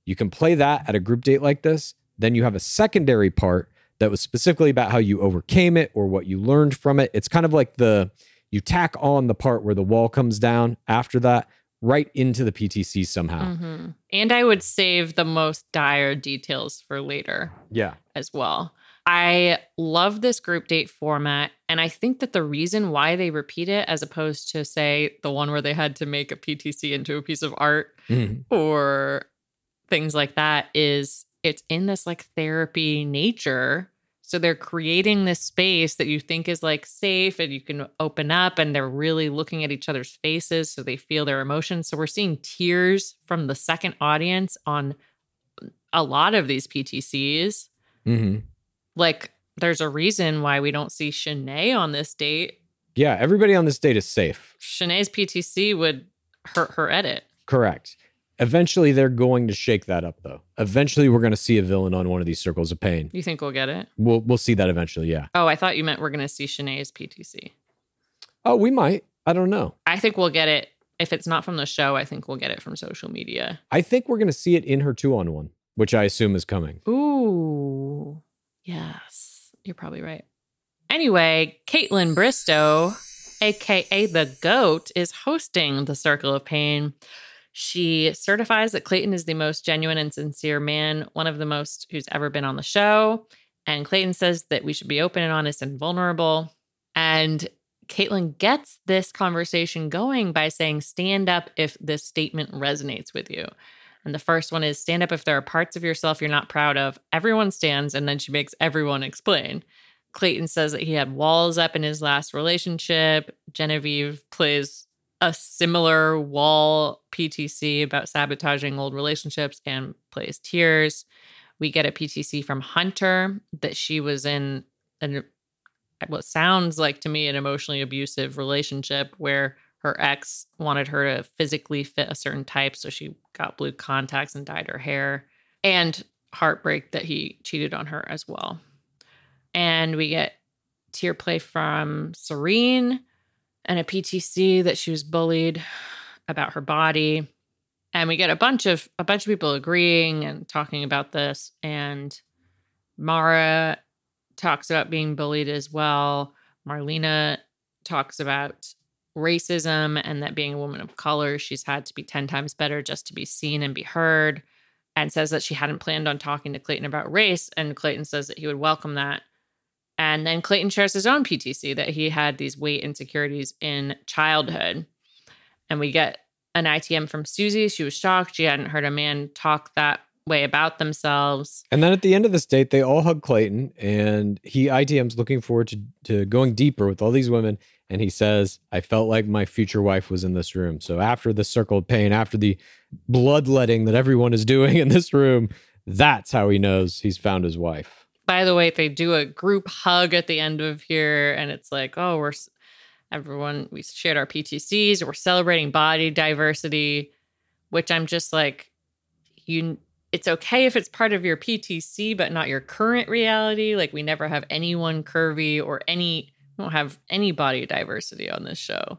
Speaker 2: You can play that at a group date like this. Then you have a secondary part that was specifically about how you overcame it or what you learned from it. It's kind of like the you tack on the part where the wall comes down after that right into the PTC somehow.
Speaker 3: Mhm. And I would save the most dire details for later
Speaker 2: Yeah.
Speaker 3: As well. I love this group date format. And I think that the reason why they repeat it, as opposed to, say, the one where they had to make a PTC into a piece of art
Speaker 2: Mhm.
Speaker 3: or things like that, is it's in this like therapy nature. So they're creating this space that you think is like safe and you can open up and they're really looking at each other's faces so they feel their emotions. So we're seeing tears from the second audience on a lot of these PTCs.
Speaker 2: Mhm.
Speaker 3: Like there's a reason why we don't see Shanae on this date.
Speaker 2: Yeah. Everybody on this date is safe.
Speaker 3: Shanae's PTC would hurt her edit.
Speaker 2: Correct. Eventually, they're going to shake that up, though. Eventually, we're going to see a villain on one of these circles of pain.
Speaker 3: You think we'll get it?
Speaker 2: We'll we'll see that eventually. Yeah.
Speaker 3: Oh, I thought you meant we're going to see Shanae's PTC.
Speaker 2: Oh, we might. I don't know.
Speaker 3: I think we'll get it if it's not from the show, I think we'll get it from social media.
Speaker 2: I think we're going to see it in her two on one, which I assume is coming.
Speaker 3: Ooh, yes, you're probably right. Anyway, Kaitlyn Bristowe, aka the GOAT, is hosting the Circle of Pain. She certifies that Clayton is the most genuine and sincere man, one of the most who's ever been on the show. And Clayton says that we should be open and honest and vulnerable. And Kaitlyn gets this conversation going by saying, stand up if this statement resonates with you. And the first one is stand up if there are parts of yourself you're not proud of. Everyone stands, and then she makes everyone explain. Clayton says that he had walls up in his last relationship. Genevieve plays a similar wall PTC about sabotaging old relationships and plays tears. We get a PTC from Hunter that she was in an what sounds like to me an emotionally abusive relationship where her ex wanted her to physically fit a certain type so she got blue contacts and dyed her hair and heartbreak that he cheated on her as well and we get tear play from serene and a ptc that she was bullied about her body and we get a bunch of a bunch of people agreeing and talking about this and mara talks about being bullied as well. Marlena talks about racism and that being a woman of color, she's had to be 10 times better just to be seen and be heard, and says that she hadn't planned on talking to Clayton about race. And Clayton says that he would welcome that. And then Clayton shares his own PTC that he had these weight insecurities in childhood. And we get an ITM from Susie. She was shocked. She hadn't heard a man talk that way about themselves.
Speaker 2: And then at the end of this date, they all hug Clayton, and he ITM's looking forward to, to going deeper with all these women. And he says, I felt like my future wife was in this room. So after the circle of pain, after the bloodletting that everyone is doing in this room, that's how he knows he's found his wife.
Speaker 3: By the way, they do a group hug at the end of here, and it's like, oh, we're everyone, we shared our PTCs, we're celebrating body diversity, which I'm just like, you it's okay if it's part of your PTC, but not your current reality. Like we never have anyone curvy or any we don't have any body diversity on this show.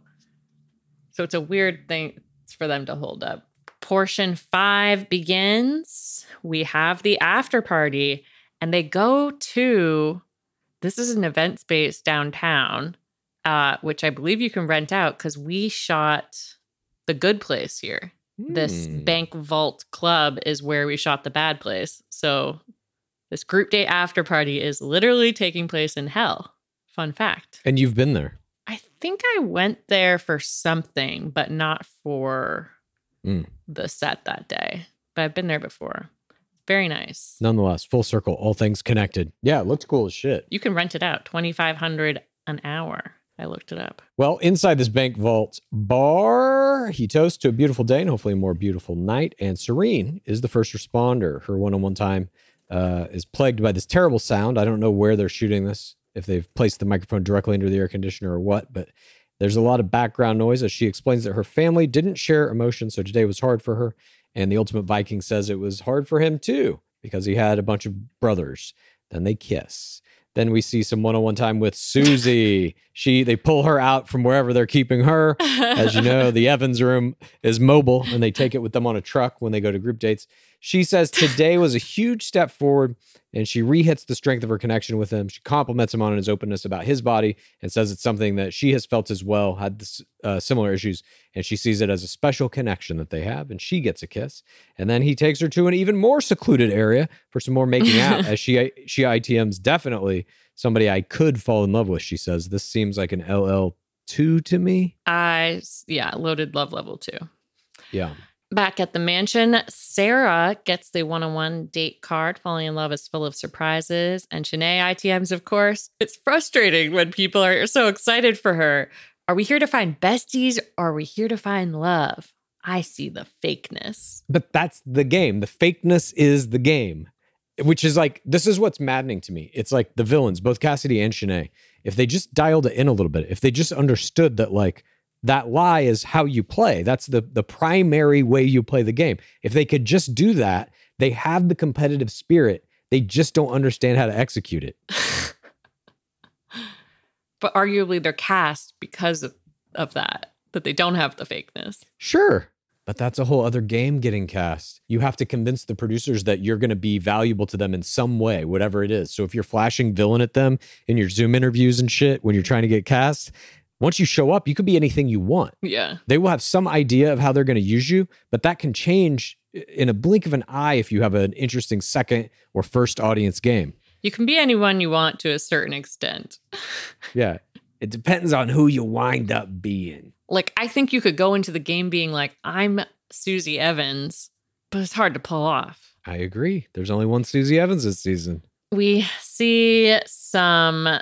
Speaker 3: So it's a weird thing for them to hold up. Portion five begins. We have the after party, and they go to this is an event space downtown, uh, which I believe you can rent out because we shot the good place here this
Speaker 2: Hmm.
Speaker 3: bank vault club is where we shot the bad place. So this group day after party is literally taking place in hell. Fun fact.
Speaker 2: And you've been there.
Speaker 3: I think I went there for something, but not for
Speaker 2: Mm.
Speaker 3: the set that day. But I've been there before. Very nice.
Speaker 2: Nonetheless, full circle, all things connected. Yeah, it looks cool as shit.
Speaker 3: You can rent it out, 2500 an hour. I looked it up.
Speaker 2: Well, inside this bank vault bar, he toasts to a beautiful day and hopefully a more beautiful night. And Serene is the first responder. Her one on one time uh, is plagued by this terrible sound. I don't know where they're shooting this, if they've placed the microphone directly under the air conditioner or what, but there's a lot of background noise as she explains that her family didn't share emotions. So today was hard for her. And the Ultimate Viking says it was hard for him too because he had a bunch of brothers. Then they kiss. Then we see some one-on-one time with Susie. she they pull her out from wherever they're keeping her. As you know, the Evans room is mobile and they take it with them on a truck when they go to group dates. She says today was a huge step forward and she rehits the strength of her connection with him. She compliments him on his openness about his body and says it's something that she has felt as well, had this, uh, similar issues, and she sees it as a special connection that they have. And she gets a kiss, and then he takes her to an even more secluded area for some more making out. as she she ITM's definitely somebody I could fall in love with. She says this seems like an LL two to me.
Speaker 3: I, yeah, loaded love level two.
Speaker 2: Yeah.
Speaker 3: Back at the mansion, Sarah gets the one on one date card. Falling in love is full of surprises. And Shanae ITMs, of course. It's frustrating when people are so excited for her. Are we here to find besties or are we here to find love? I see the fakeness.
Speaker 2: But that's the game. The fakeness is the game, which is like, this is what's maddening to me. It's like the villains, both Cassidy and Shanae, if they just dialed it in a little bit, if they just understood that, like, that lie is how you play. That's the the primary way you play the game. If they could just do that, they have the competitive spirit. They just don't understand how to execute it.
Speaker 3: But arguably they're cast because of, of that. that they don't have the fakeness.
Speaker 2: Sure. But that's a whole other game getting cast. You have to convince the producers that you're going to be valuable to them in some way, whatever it is. So if you're flashing villain at them in your Zoom interviews and shit when you're trying to get cast, once you show up, you could be anything you want.
Speaker 3: Yeah.
Speaker 2: They will have some idea of how they're going to use you, but that can change in a blink of an eye if you have an interesting second or first audience game.
Speaker 3: You can be anyone you want to a certain extent.
Speaker 2: Yeah. It depends on who you wind up being.
Speaker 3: Like, I think you could go into the game being like, I'm Susie Evans, but it's hard to pull off.
Speaker 2: I agree. There's only one Susie Evans this season.
Speaker 3: We see some.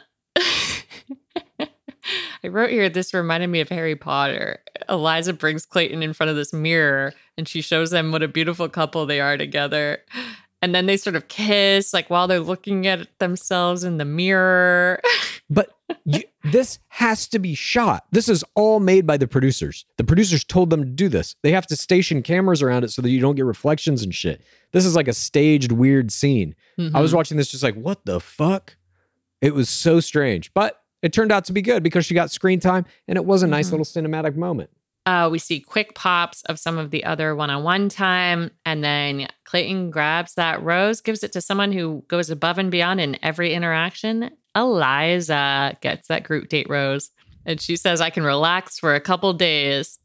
Speaker 3: I wrote here, this reminded me of Harry Potter. Eliza brings Clayton in front of this mirror and she shows them what a beautiful couple they are together. And then they sort of kiss, like while they're looking at themselves in the mirror.
Speaker 2: But you, this has to be shot. This is all made by the producers. The producers told them to do this. They have to station cameras around it so that you don't get reflections and shit. This is like a staged weird scene. I was mm-hmm. watching this just like, what the fuck? It was so strange. But it turned out to be good because she got screen time and it was a nice little cinematic moment.
Speaker 3: Uh, we see quick pops of some of the other one on one time. And then Clayton grabs that rose, gives it to someone who goes above and beyond in every interaction. Eliza gets that group date rose. And she says, I can relax for a couple days.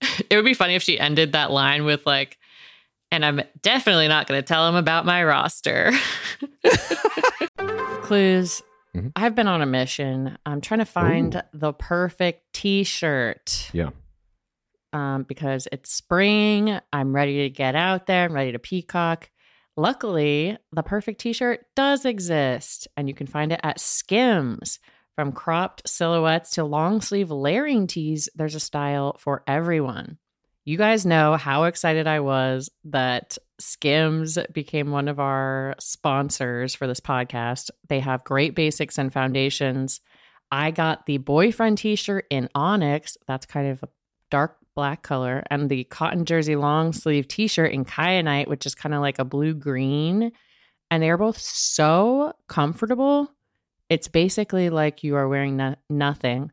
Speaker 3: it would be funny if she ended that line with, like, and I'm definitely not going to tell him about my roster. Clues.
Speaker 2: Mhm.
Speaker 3: I've been on a mission. I'm trying to find the perfect t shirt
Speaker 2: Yeah.
Speaker 3: um, because it's spring. I'm ready to get out there. I'm ready to peacock. Luckily, the perfect t shirt does exist, and you can find it at Skims. From cropped silhouettes to long sleeve layering tees, there's a style for everyone. You guys know how excited I was that Skims became one of our sponsors for this podcast. They have great basics and foundations. I got the boyfriend t shirt in Onyx. That's kind of a dark black color, and the cotton jersey long sleeve t shirt in Kyanite, which is kind of like a blue green. And they are both so comfortable. It's basically like you are wearing no- nothing.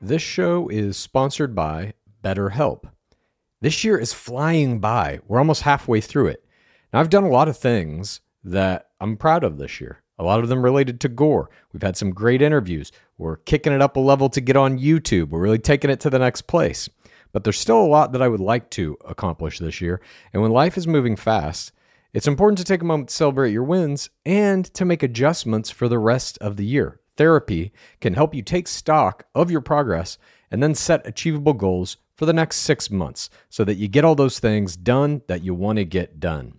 Speaker 2: This show is sponsored by BetterHelp. This year is flying by. We're almost halfway through it. Now, I've done a lot of things that I'm proud of this year. A lot of them related to gore. We've had some great interviews. We're kicking it up a level to get on YouTube. We're really taking it to the next place. But there's still a lot that I would like to accomplish this year. And when life is moving fast, it's important to take a moment to celebrate your wins and to make adjustments for the rest of the year. Therapy can help you take stock of your progress and then set achievable goals for the next six months so that you get all those things done that you want to get done.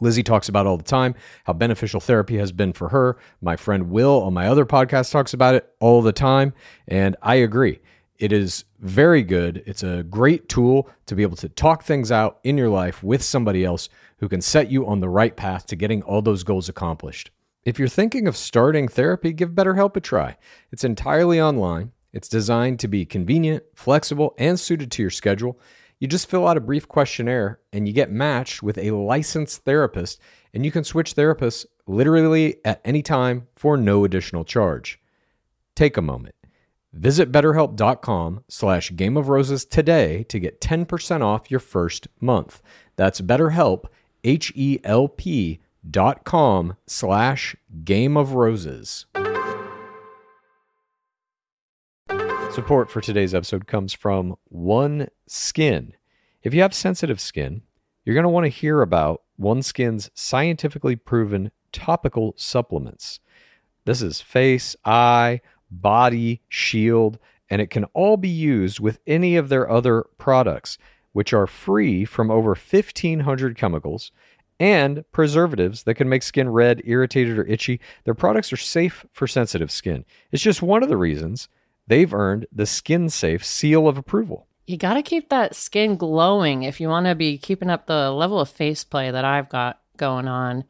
Speaker 2: Lizzie talks about all the time how beneficial therapy has been for her. My friend Will on my other podcast talks about it all the time. And I agree. It is very good. It's a great tool to be able to talk things out in your life with somebody else who can set you on the right path to getting all those goals accomplished. If you're thinking of starting therapy, give BetterHelp a try. It's entirely online. It's designed to be convenient, flexible, and suited to your schedule. You just fill out a brief questionnaire and you get matched with a licensed therapist, and you can switch therapists literally at any time for no additional charge. Take a moment. Visit betterhelp.com slash game of roses today to get 10% off your first month. That's betterhelp, H-E-L-P dot com slash game of roses. Support for today's episode comes from One Skin. If you have sensitive skin, you're going to want to hear about OneSkin's scientifically proven topical supplements. This is face, eye, body, shield, and it can all be used with any of their other products, which are free from over 1,500 chemicals and preservatives that can make skin red, irritated, or itchy. Their products are safe for sensitive skin. It's just one of the reasons they've earned the Skin Safe seal of approval.
Speaker 3: You got to keep that skin glowing if you want to be keeping up the level of face play that I've got going on.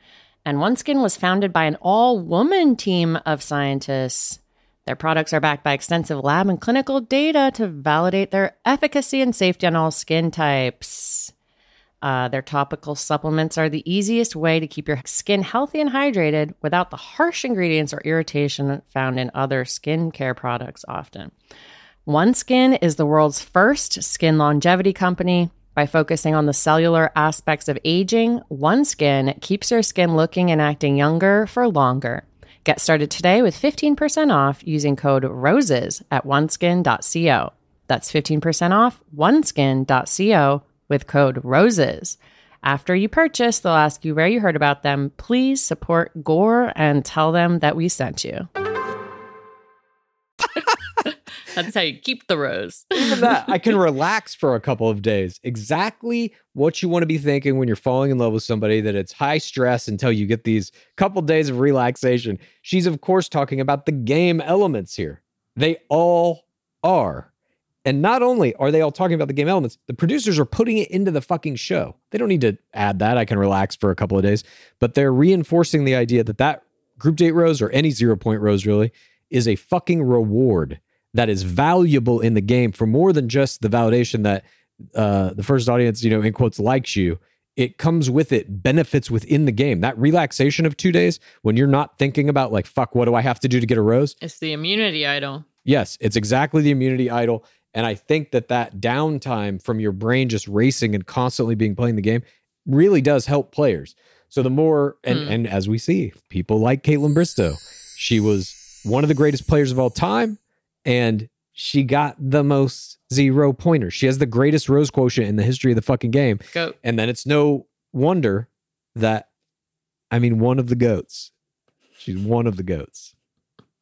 Speaker 3: And OneSkin was founded by an all woman team of scientists. Their products are backed by extensive lab and clinical data to validate their efficacy and safety on all skin types. Uh, their topical supplements are the easiest way to keep your skin healthy and hydrated without the harsh ingredients or irritation found in other skincare products often. OneSkin is the world's first skin longevity company. By focusing on the cellular aspects of aging, OneSkin keeps your skin looking and acting younger for longer. Get started today with 15% off using code ROSES at oneskin.co. That's 15% off oneskin.co with code ROSES. After you purchase, they'll ask you where you heard about them. Please support Gore and tell them that we sent you. That's how you keep the rose.
Speaker 2: Even that, I can relax for a couple of days. Exactly what you want to be thinking when you're falling in love with somebody, that it's high stress until you get these couple days of relaxation. She's, of course, talking about the game elements here. They all are. And not only are they all talking about the game elements, the producers are putting it into the fucking show. They don't need to add that. I can relax for a couple of days, but they're reinforcing the idea that that group date rose or any zero point rose really is a fucking reward that is valuable in the game for more than just the validation that uh, the first audience, you know, in quotes, likes you. It comes with it benefits within the game. That relaxation of two days when you're not thinking about like, fuck, what do I have to do to get a rose?
Speaker 3: It's the immunity idol.
Speaker 2: Yes, it's exactly the immunity idol. And I think that that downtime from your brain just racing and constantly being playing the game really does help players. So the more, and,
Speaker 3: Hmm.
Speaker 2: and as we see, people like Kaitlyn Bristowe, she was one of the greatest players of all time, and she got the most zero pointers. She has the greatest rose quotient in the history of the fucking game.
Speaker 3: Go.
Speaker 2: And then it's no wonder that, I mean, one of the goats. She's one of the goats.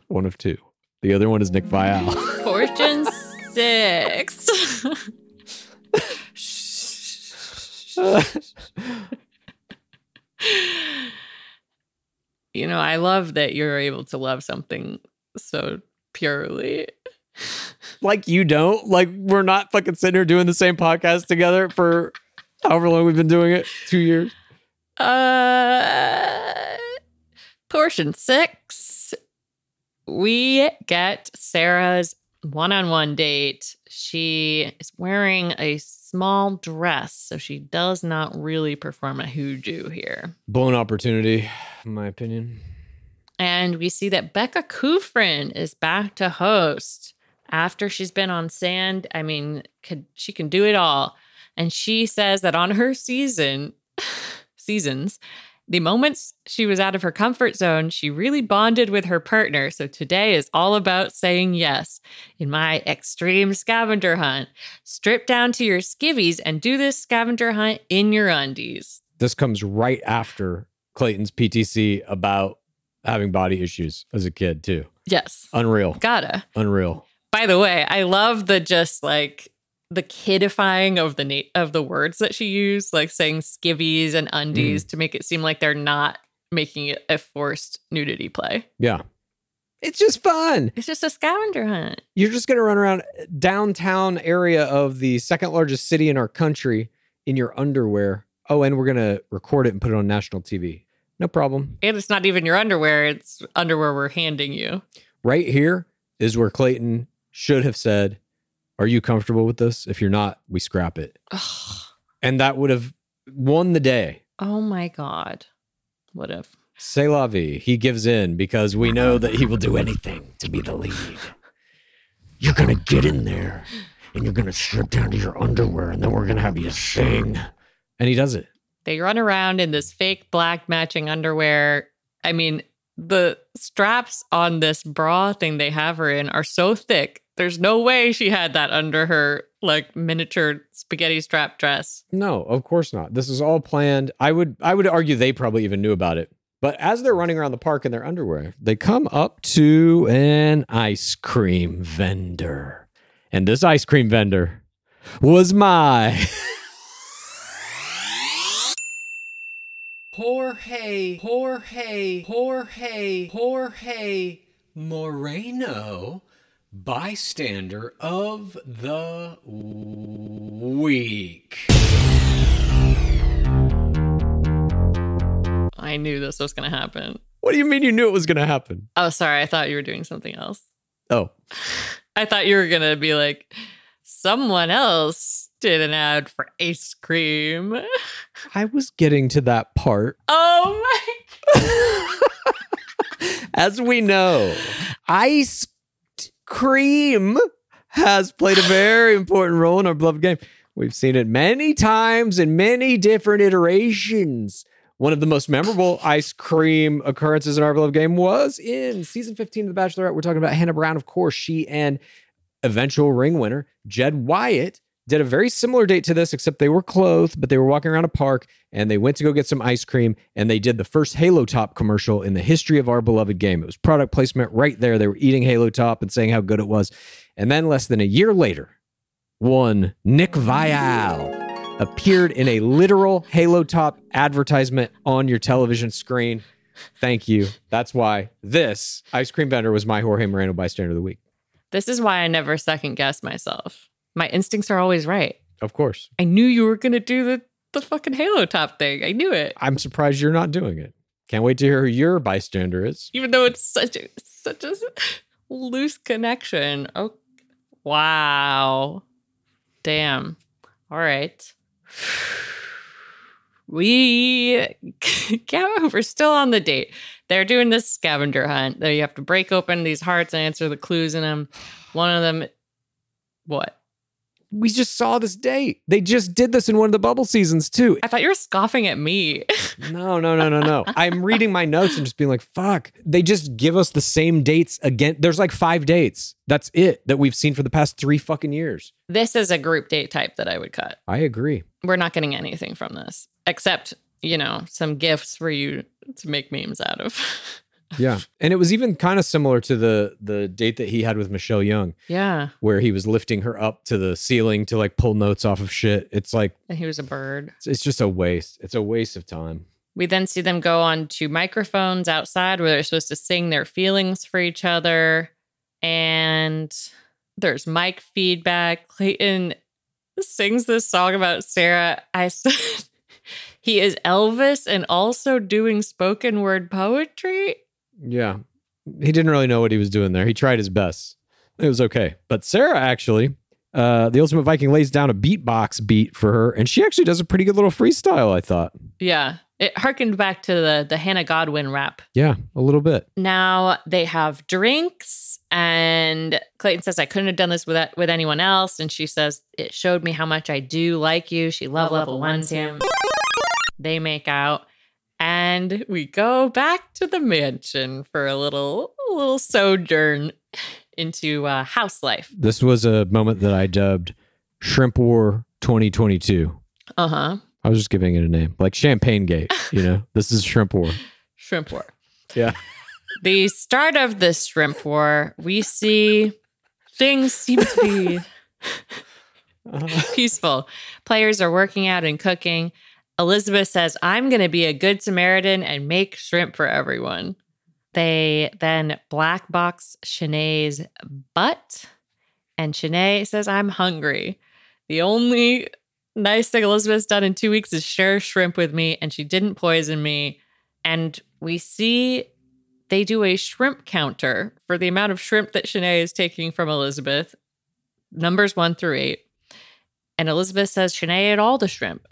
Speaker 2: One of two. The other one is Nick
Speaker 3: Viall. Six. you know, I love that you're able to love something so purely.
Speaker 2: like you don't. Like we're not fucking sitting here doing the same podcast together for however long we've been doing it. Two years.
Speaker 3: Uh, portion six. We get Sarah's one on one date. She is wearing a small dress, so she does not really perform a hooju here.
Speaker 2: Blown opportunity, in my opinion.
Speaker 3: And we see that Becca Kufrin is back to host after she's been on sand. I mean, could, she can do it all. And she says that on her season, seasons, the moments she was out of her comfort zone, she really bonded with her partner. So today is all about saying yes. In my extreme scavenger hunt, strip down to your skivvies and do this scavenger hunt in your undies.
Speaker 2: This comes right after Clayton's PTC about having body issues as a kid, too.
Speaker 3: Yes.
Speaker 2: Unreal.
Speaker 3: Gotta.
Speaker 2: Unreal.
Speaker 3: By the way, I love the just like the kidifying of the na- of the words that she used, like saying skivvies and undies mm. to make it seem like they're not making it a forced nudity play.
Speaker 2: Yeah. It's just fun.
Speaker 3: It's just a scavenger hunt.
Speaker 2: You're just going to run around uh, downtown area of the second largest city in our country in your underwear. Oh, and we're going to record it and put it on national TV. No problem.
Speaker 3: And it's not even your underwear, it's underwear we're handing you.
Speaker 2: Right here is where Clayton should have said, Are you comfortable with this? If you're not, we scrap it. And that would have won the day.
Speaker 3: Oh my God. What if?
Speaker 2: C'est la vie. He gives in because we know that he will do anything to be the lead. You're going to get in there and you're going to strip down to your underwear and then we're going to have you sing. And he does it.
Speaker 3: They run around in this fake black matching underwear. I mean, the straps on this bra thing they have her in are so thick. There's no way she had that under her like miniature spaghetti strap dress.
Speaker 2: No, of course not. This is all planned. I would I would argue they probably even knew about it. But as they're running around the park in their underwear, they come up to an ice cream vendor. And this ice cream vendor was my
Speaker 4: Jorge, Jorge, Jorge, Jorge Moreno
Speaker 6: bystander of the week.
Speaker 3: I knew this was going to happen.
Speaker 2: What do you mean you knew it was going to happen?
Speaker 3: Oh, sorry. I thought you were doing something else.
Speaker 2: Oh,
Speaker 3: I thought you were going to be like, someone else did an ad for ice cream.
Speaker 2: I was getting to that part.
Speaker 3: Oh my.
Speaker 2: As we know, ice cream has played a very important role in our beloved game. We've seen it many times in many different iterations. One of the most memorable ice cream occurrences in our beloved game was in season 15 of The Bachelorette. We're talking about Hannah Brown, of course. She and eventual ring winner Jed Wyatt did a very similar date to this, except they were clothed, but they were walking around a park and they went to go get some ice cream and they did the first Halo Top commercial in the history of our beloved game. It was product placement right there. They were eating Halo Top and saying how good it was. And then less than a year later, one Nick Viall appeared in a literal Halo Top advertisement on your television screen. Thank you. That's why this ice cream vendor was my Jorge Moreno bystander of the week.
Speaker 3: This is why I never second guess myself. My instincts are always right.
Speaker 2: Of course.
Speaker 3: I knew you were going to do the, the fucking Halo top thing. I knew it.
Speaker 2: I'm surprised you're not doing it. Can't wait to hear who your bystander is.
Speaker 3: Even though it's such a such a loose connection. Oh wow. Damn. All right. We we're still on the date. They're doing this scavenger hunt. You have to break open these hearts and answer the clues in them. One of them what?
Speaker 2: We just saw this date. They just did this in one of the bubble seasons too.
Speaker 3: I thought you were scoffing at me.
Speaker 2: No, no, no, no, no. I'm reading my notes and just being like, fuck. They just give us the same dates again. There's like five dates. That's it that we've seen for the past three fucking years.
Speaker 3: this is a group date type that I would cut.
Speaker 2: I agree.
Speaker 3: We're not getting anything from this except, you know, some gifts for you to make memes out of.
Speaker 2: Yeah. And it was even kind of similar to the the date that he had with Michelle Young,
Speaker 3: yeah.
Speaker 2: where he was lifting her up to the ceiling to like pull notes off of shit. It's like
Speaker 3: And he was a bird.
Speaker 2: it's, it's just a waste. It's a waste of time.
Speaker 3: We then see them go on to microphones outside where they're supposed to sing their feelings for each other. And there's mic feedback. Clayton sings this song about Sarah. I said he is Elvis and also doing spoken word poetry.
Speaker 2: Yeah. He didn't really know what he was doing there. He tried his best. It was okay. But Sarah actually, uh, the Ultimate Viking lays down a beatbox beat for her, and she actually does a pretty good little freestyle, I thought.
Speaker 3: Yeah. It harkened back to the the Hannah Godwin rap.
Speaker 2: Yeah, a little bit.
Speaker 3: Now they have drinks, and Clayton says, I couldn't have done this with, with anyone else. And she says, It showed me how much I do like you. She love level ones him. They make out, and we go back to the mansion for a little, a little sojourn into uh, house life.
Speaker 2: This was a moment that I dubbed Shrimp War 2022.
Speaker 3: Uh huh.
Speaker 2: I was just giving it a name, like Champagne Gate, you know? this is Shrimp War.
Speaker 3: Shrimp war.
Speaker 2: Yeah.
Speaker 3: the start of this shrimp war, we see things seem to be peaceful. Players are working out and cooking. Elizabeth says, I'm going to be a good Samaritan and make shrimp for everyone. They then black box Shanae's butt, and Shanae says, I'm hungry. The only nice thing Elizabeth's done in two weeks is share shrimp with me, and she didn't poison me. And we see they do a shrimp counter for the amount of shrimp that Shanae is taking from Elizabeth, numbers one through eight. And Elizabeth says Shanae ate all the shrimp.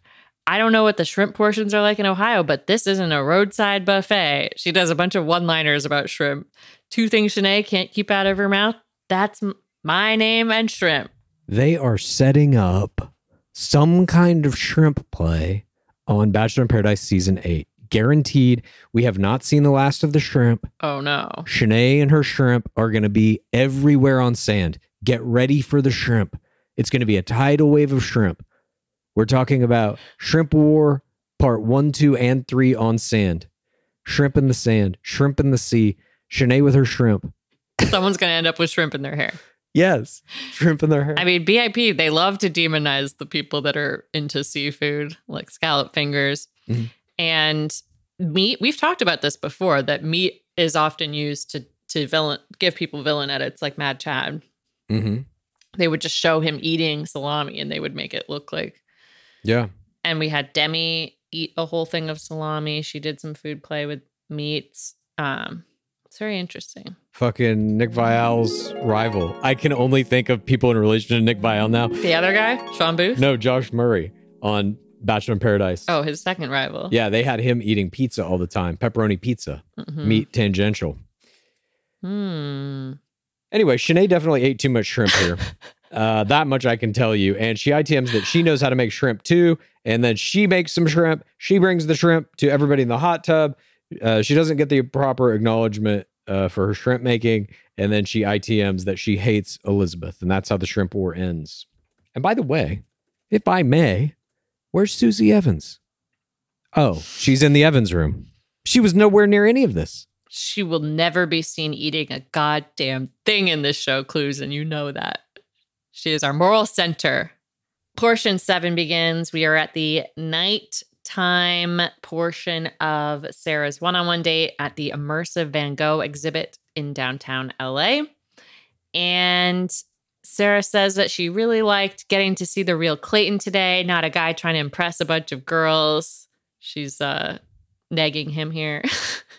Speaker 3: I don't know what the shrimp portions are like in Ohio, but this isn't a roadside buffet. She does a bunch of one liners about shrimp. Two things Shanae can't keep out of her mouth. That's my name and shrimp.
Speaker 2: They are setting up some kind of shrimp play on Bachelor in Paradise season eight. Guaranteed, we have not seen the last of the shrimp.
Speaker 3: Oh no.
Speaker 2: Shanae and her shrimp are going to be everywhere on sand. Get ready for the shrimp. It's going to be a tidal wave of shrimp. We're talking about Shrimp War part one, two, and three on sand. Shrimp in the sand, shrimp in the sea, Shanae with her shrimp.
Speaker 3: Someone's going to end up with shrimp in their hair.
Speaker 2: Yes, shrimp in their hair.
Speaker 3: I mean, BIP, they love to demonize the people that are into seafood, like scallop fingers.
Speaker 2: Mhm.
Speaker 3: And meat, we've talked about this before that meat is often used to to villain give people villain edits like Mad Chad.
Speaker 2: Mm-hmm.
Speaker 3: They would just show him eating salami and they would make it look like
Speaker 2: Yeah.
Speaker 3: and we had Demi eat a whole thing of salami. She did some food play with meats. Um, it's very interesting.
Speaker 2: Fucking Nick Viall's rival. I can only think of people in relation to Nick Viall now.
Speaker 3: The other guy, Sean Booth.
Speaker 2: No, Josh Murray on Bachelor in Paradise.
Speaker 3: Oh, his second rival.
Speaker 2: Yeah, they had him eating pizza all the time. Pepperoni pizza.
Speaker 3: Mhm.
Speaker 2: Meat tangential.
Speaker 3: Hmm.
Speaker 2: Anyway, Shanae definitely ate too much shrimp here. uh, that much I can tell you. And she ITMs that she knows how to make shrimp too. And then she makes some shrimp. She brings the shrimp to everybody in the hot tub. Uh, she doesn't get the proper acknowledgement uh, for her shrimp making. And then she ITMs that she hates Elizabeth. And that's how the shrimp war ends. And by the way, if I may, where's Susie Evans? Oh, she's in the Evans room. She was nowhere near any of this.
Speaker 3: She will never be seen eating a goddamn thing in this show, Clues, and you know that. She is our moral center. Portion seven begins. We are at the nighttime portion of Sarah's one on one date at the Immersive Van Gogh exhibit in downtown LA. And Sarah says that she really liked getting to see the real Clayton today, not a guy trying to impress a bunch of girls. She's uh negging him here.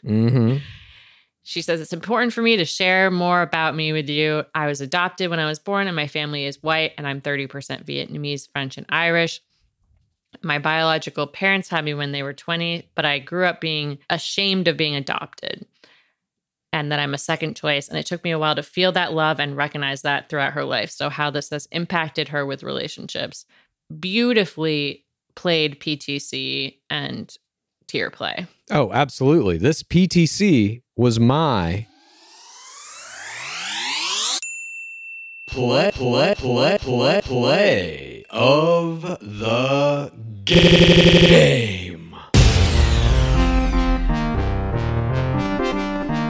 Speaker 2: Mm-hmm.
Speaker 3: She says, It's important for me to share more about me with you. I was adopted when I was born, and my family is white, and I'm 30% Vietnamese, French, and Irish. My biological parents had me when they were 20, but I grew up being ashamed of being adopted and that I'm a second choice. And it took me a while to feel that love and recognize that throughout her life. So, how this has impacted her with relationships. Beautifully played PTC and tear play.
Speaker 2: Oh, absolutely. This PTC was my
Speaker 6: Play, play, play, play, play of the game.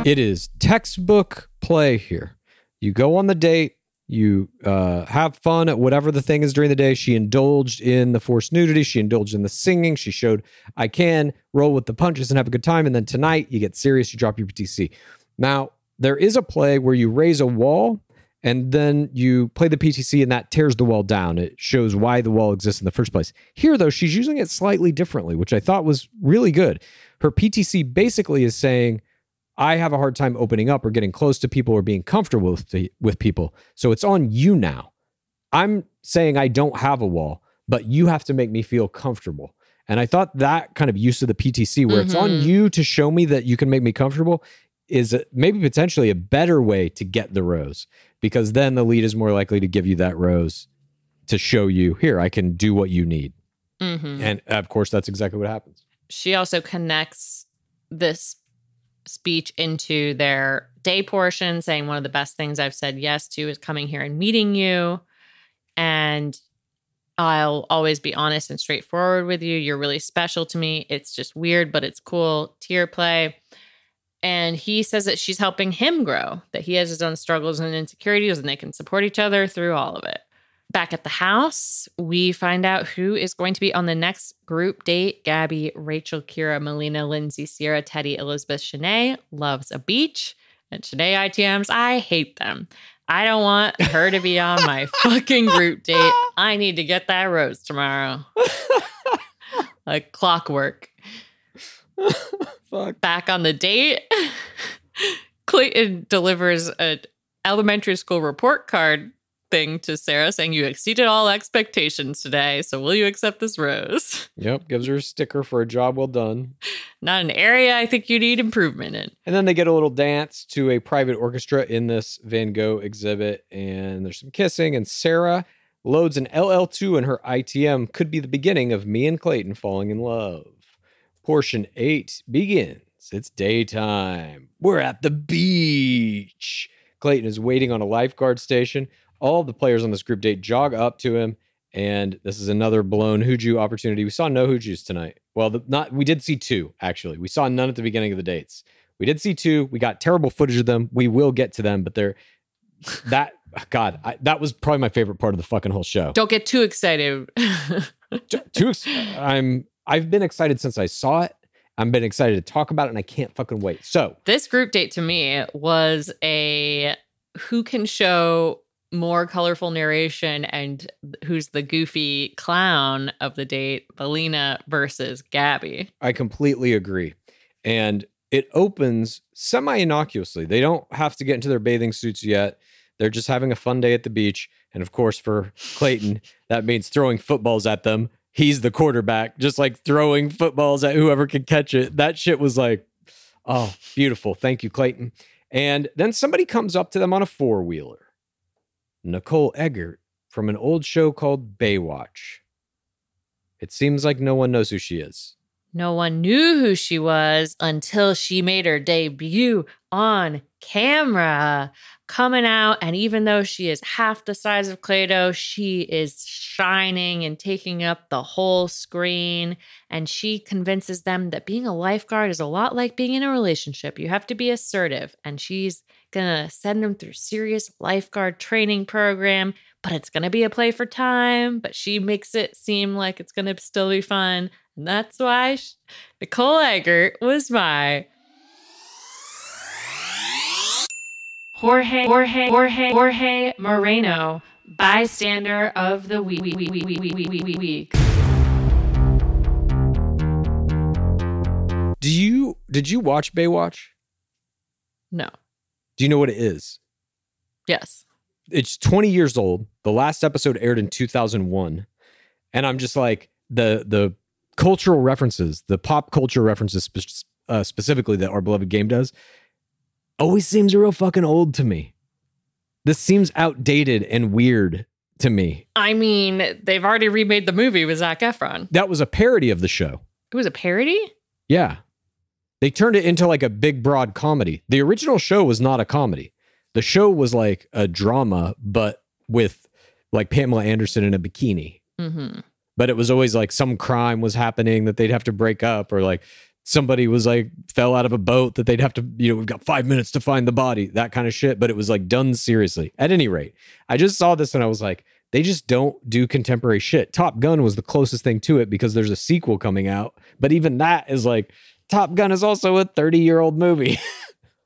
Speaker 2: It is textbook play here. You go on the date, you uh, have fun at whatever the thing is during the day. She indulged in the forced nudity. She indulged in the singing. She showed I can roll with the punches and have a good time. And then tonight you get serious, you drop your PTC. Now, there is a play where you raise a wall and then you play the PTC and that tears the wall down. It shows why the wall exists in the first place. Here, though, she's using it slightly differently, which I thought was really good. Her PTC basically is saying, I have a hard time opening up or getting close to people or being comfortable with, the, with people. So it's on you now. I'm saying I don't have a wall, but you have to make me feel comfortable. And I thought that kind of use of the PTC, where it's on
Speaker 3: Mhm.
Speaker 2: you to show me that you can make me comfortable, is maybe potentially a better way to get the rose because then the lead is more likely to give you that rose to show you, here, I can do what you need.
Speaker 3: Mm-hmm.
Speaker 2: And of course, that's exactly what happens.
Speaker 3: she also connects this speech into their day portion, saying one of the best things I've said yes to is coming here and meeting you. And I'll always be honest and straightforward with you. You're really special to me. It's just weird, but it's cool. Tear play. And he says that she's helping him grow, that he has his own struggles and insecurities, and they can support each other through all of it. Back at the house, we find out who is going to be on the next group date. Gabby, Rachel, Kira, Melina, Lindsay, Sierra, Teddy, Elizabeth, Shanae loves a beach. And Shanae ITMs, I hate them. I don't want her to be on my fucking group date. I need to get that rose tomorrow. like clockwork.
Speaker 2: Fuck.
Speaker 3: Back on the date, Clayton delivers an elementary school report card thing to Sarah saying, You exceeded all expectations today. So will you accept this rose?
Speaker 2: Yep. Gives her a sticker for a job well done.
Speaker 3: Not an area I think you need improvement in.
Speaker 2: And then they get a little dance to a private orchestra in this Van Gogh exhibit, and there's some kissing. And Sarah loads an LL2 in her ITM. Could be the beginning of me and Clayton falling in love. Portion eight begins. It's daytime. We're at the beach. Clayton is waiting on a lifeguard station. All the players on this group date jog up to him, and this is another blown Huju opportunity. We saw no Hujus tonight. Well, the, not we did see two actually. We saw none at the beginning of the dates. We did see two. We got terrible footage of them. We will get to them, but they're that God, I, that was probably my favorite part of the fucking whole show.
Speaker 3: Don't get too excited.
Speaker 2: Too, ex- I'm I've been excited since I saw it, I've been excited to talk about it and I can't fucking wait. So,
Speaker 3: This group date to me was a who can show more colorful narration and who's the goofy clown of the date, Melina versus Gabby.
Speaker 2: I completely agree. And it opens semi innocuously. They don't have to get into their bathing suits yet. They're just having a fun day at the beach. And of course, for Clayton, that means throwing footballs at them. He's the quarterback, just like throwing footballs at whoever can catch it. That shit was like, oh, beautiful. Thank you, Clayton. And then somebody comes up to them on a four wheeler. Nicole Eggert from an old show called Baywatch. It seems like no one knows who she is.
Speaker 3: No one knew who she was until she made her debut on camera, coming out. And even though she is half the size of Clado, she is shining and taking up the whole screen. And she convinces them that being a lifeguard is a lot like being in a relationship. You have to be assertive. And she's gonna send them through serious lifeguard training program but it's gonna be a play for time but she makes it seem like it's gonna still be fun and that's why sh nicole eggert was my jorge jorge jorge jorge moreno bystander of the week week
Speaker 2: Do you did you watch Baywatch?
Speaker 3: no
Speaker 2: Do you know what it is?
Speaker 3: yes
Speaker 2: It's 20 years old. The last episode aired in 2001. And I'm just like the the cultural references, the pop culture references spe- uh, specifically that our beloved game does always seems real fucking old to me. This seems outdated and weird to me.
Speaker 3: i mean they've already remade the movie with zac efron
Speaker 2: That was a parody of the show.
Speaker 3: it was a parody
Speaker 2: Yeah. They turned it into like a big broad comedy. The original show was not a comedy. The show was like a drama, but with like Pamela Anderson in a bikini.
Speaker 3: mm-hmm.
Speaker 2: But it was always like some crime was happening that they'd have to break up, or like somebody was like fell out of a boat that they'd have to, you know, we've got five minutes to find the body, that kind of shit. But it was like done seriously. At any rate, I just saw this and I was like, they just don't do contemporary shit. Top Gun was the closest thing to it because there's a sequel coming out. But even that is like, Top Gun is also a 30 year old movie.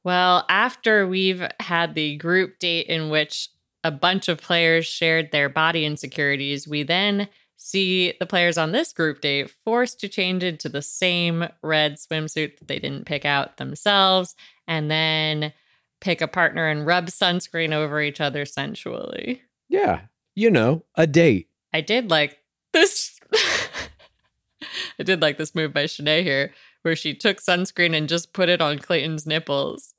Speaker 3: Well, after we've had the group date in which a bunch of players shared their body insecurities, we then see the players on this group date forced to change into the same red swimsuit that they didn't pick out themselves and then pick a partner and rub sunscreen over each other sensually.
Speaker 2: yeah. You know, a date.
Speaker 3: I did like this. I did like this move by Shanae here, where she took sunscreen and just put it on Clayton's nipples.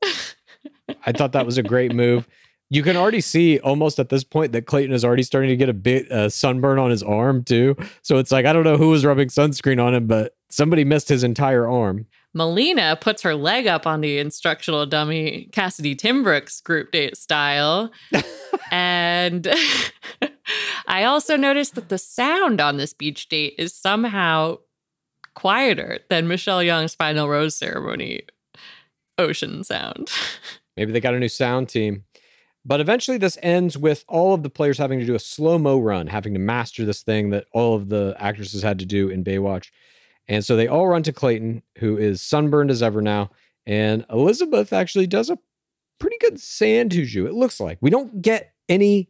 Speaker 2: I thought that was a great move. You can already see almost at this point that Clayton is already starting to get a bit uh, sunburn on his arm too. So it's like I don't know who was rubbing sunscreen on him, but somebody missed his entire arm.
Speaker 3: Melina puts her leg up on the instructional dummy Cassidy Timbrooks group date style. and I also noticed that the sound on this beach date is somehow quieter than Michelle Young's final rose ceremony ocean sound.
Speaker 2: Maybe they got a new sound team. But eventually, this ends with all of the players having to do a slow mo run, having to master this thing that all of the actresses had to do in Baywatch. And so they all run to Clayton, who is sunburned as ever now. And Elizabeth actually does a pretty good sand it looks like. We don't get any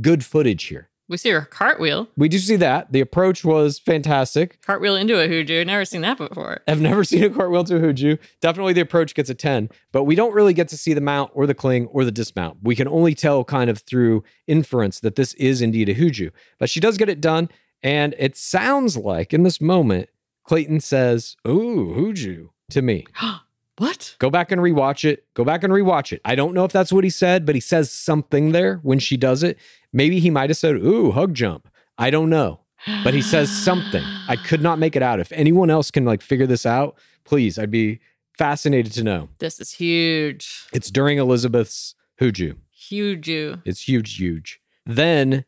Speaker 2: good footage here.
Speaker 3: We see her cartwheel,
Speaker 2: We do see that. The approach was fantastic.
Speaker 3: cartwheel into a hooju. Never seen that before.
Speaker 2: I've never seen a cartwheel to a huju. Definitely the approach gets a 10, but we don't really get to see the mount or the cling or the dismount. We can only tell kind of through inference that this is indeed a huju. But she does get it done. And it sounds like in this moment, Clayton says, Ooh, huju to me.
Speaker 3: What?
Speaker 2: Go back and rewatch it. Go back and rewatch it. I don't know if that's what he said, but he says something there when she does it. Maybe he might have said, Ooh, hug jump. I don't know. But he says something. I could not make it out. If anyone else can like figure this out, please, I'd be fascinated to know.
Speaker 3: This is huge.
Speaker 2: It's during Elizabeth's Huju.
Speaker 3: Huge.
Speaker 2: It's huge, huge. Then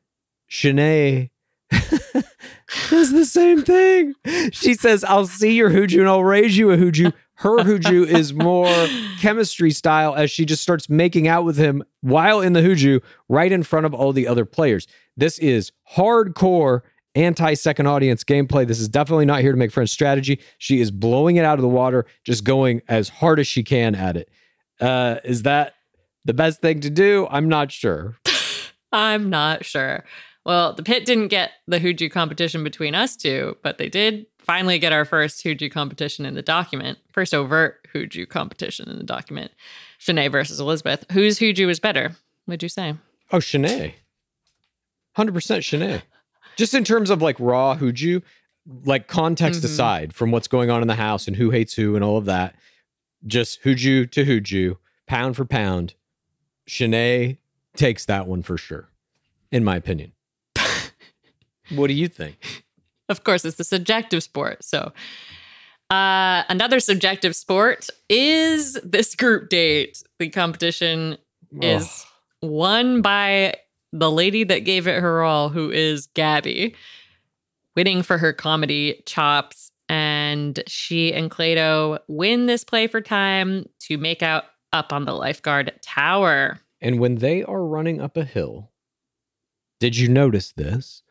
Speaker 2: Shanae does the same thing. She says, I'll see your Huju and I'll raise you a Huju. Her Huju is more chemistry style as she just starts making out with him while in the Huju right in front of all the other players. This is hardcore anti second audience gameplay. This is definitely not here to make friends strategy. She is blowing it out of the water, just going as hard as she can at it. Uh, is that the best thing to do? I'm not sure.
Speaker 3: I'm not sure. Well, the pit didn't get the Huju competition between us two, but they did finally get our first Huju competition in the document. First overt Huju competition in the document. Shanae versus Elizabeth. Whose Huju was better? What'd you say?
Speaker 2: Oh, Shanae. 100% Shanae. Just in terms of like raw Huju, like context
Speaker 3: Mhm.
Speaker 2: aside from what's going on in the house and who hates who and all of that, just Huju to Huju, pound for pound, Shanae takes that one for sure, in my opinion. what do you think?
Speaker 3: Of course, it's a subjective sport. So, uh, another subjective sport is this group date. The competition is won by the lady that gave it her all, who is Gabby, winning for her comedy chops. And she and Clado win this play for time to make out up on the lifeguard tower.
Speaker 2: And when they are running up a hill, did you notice this?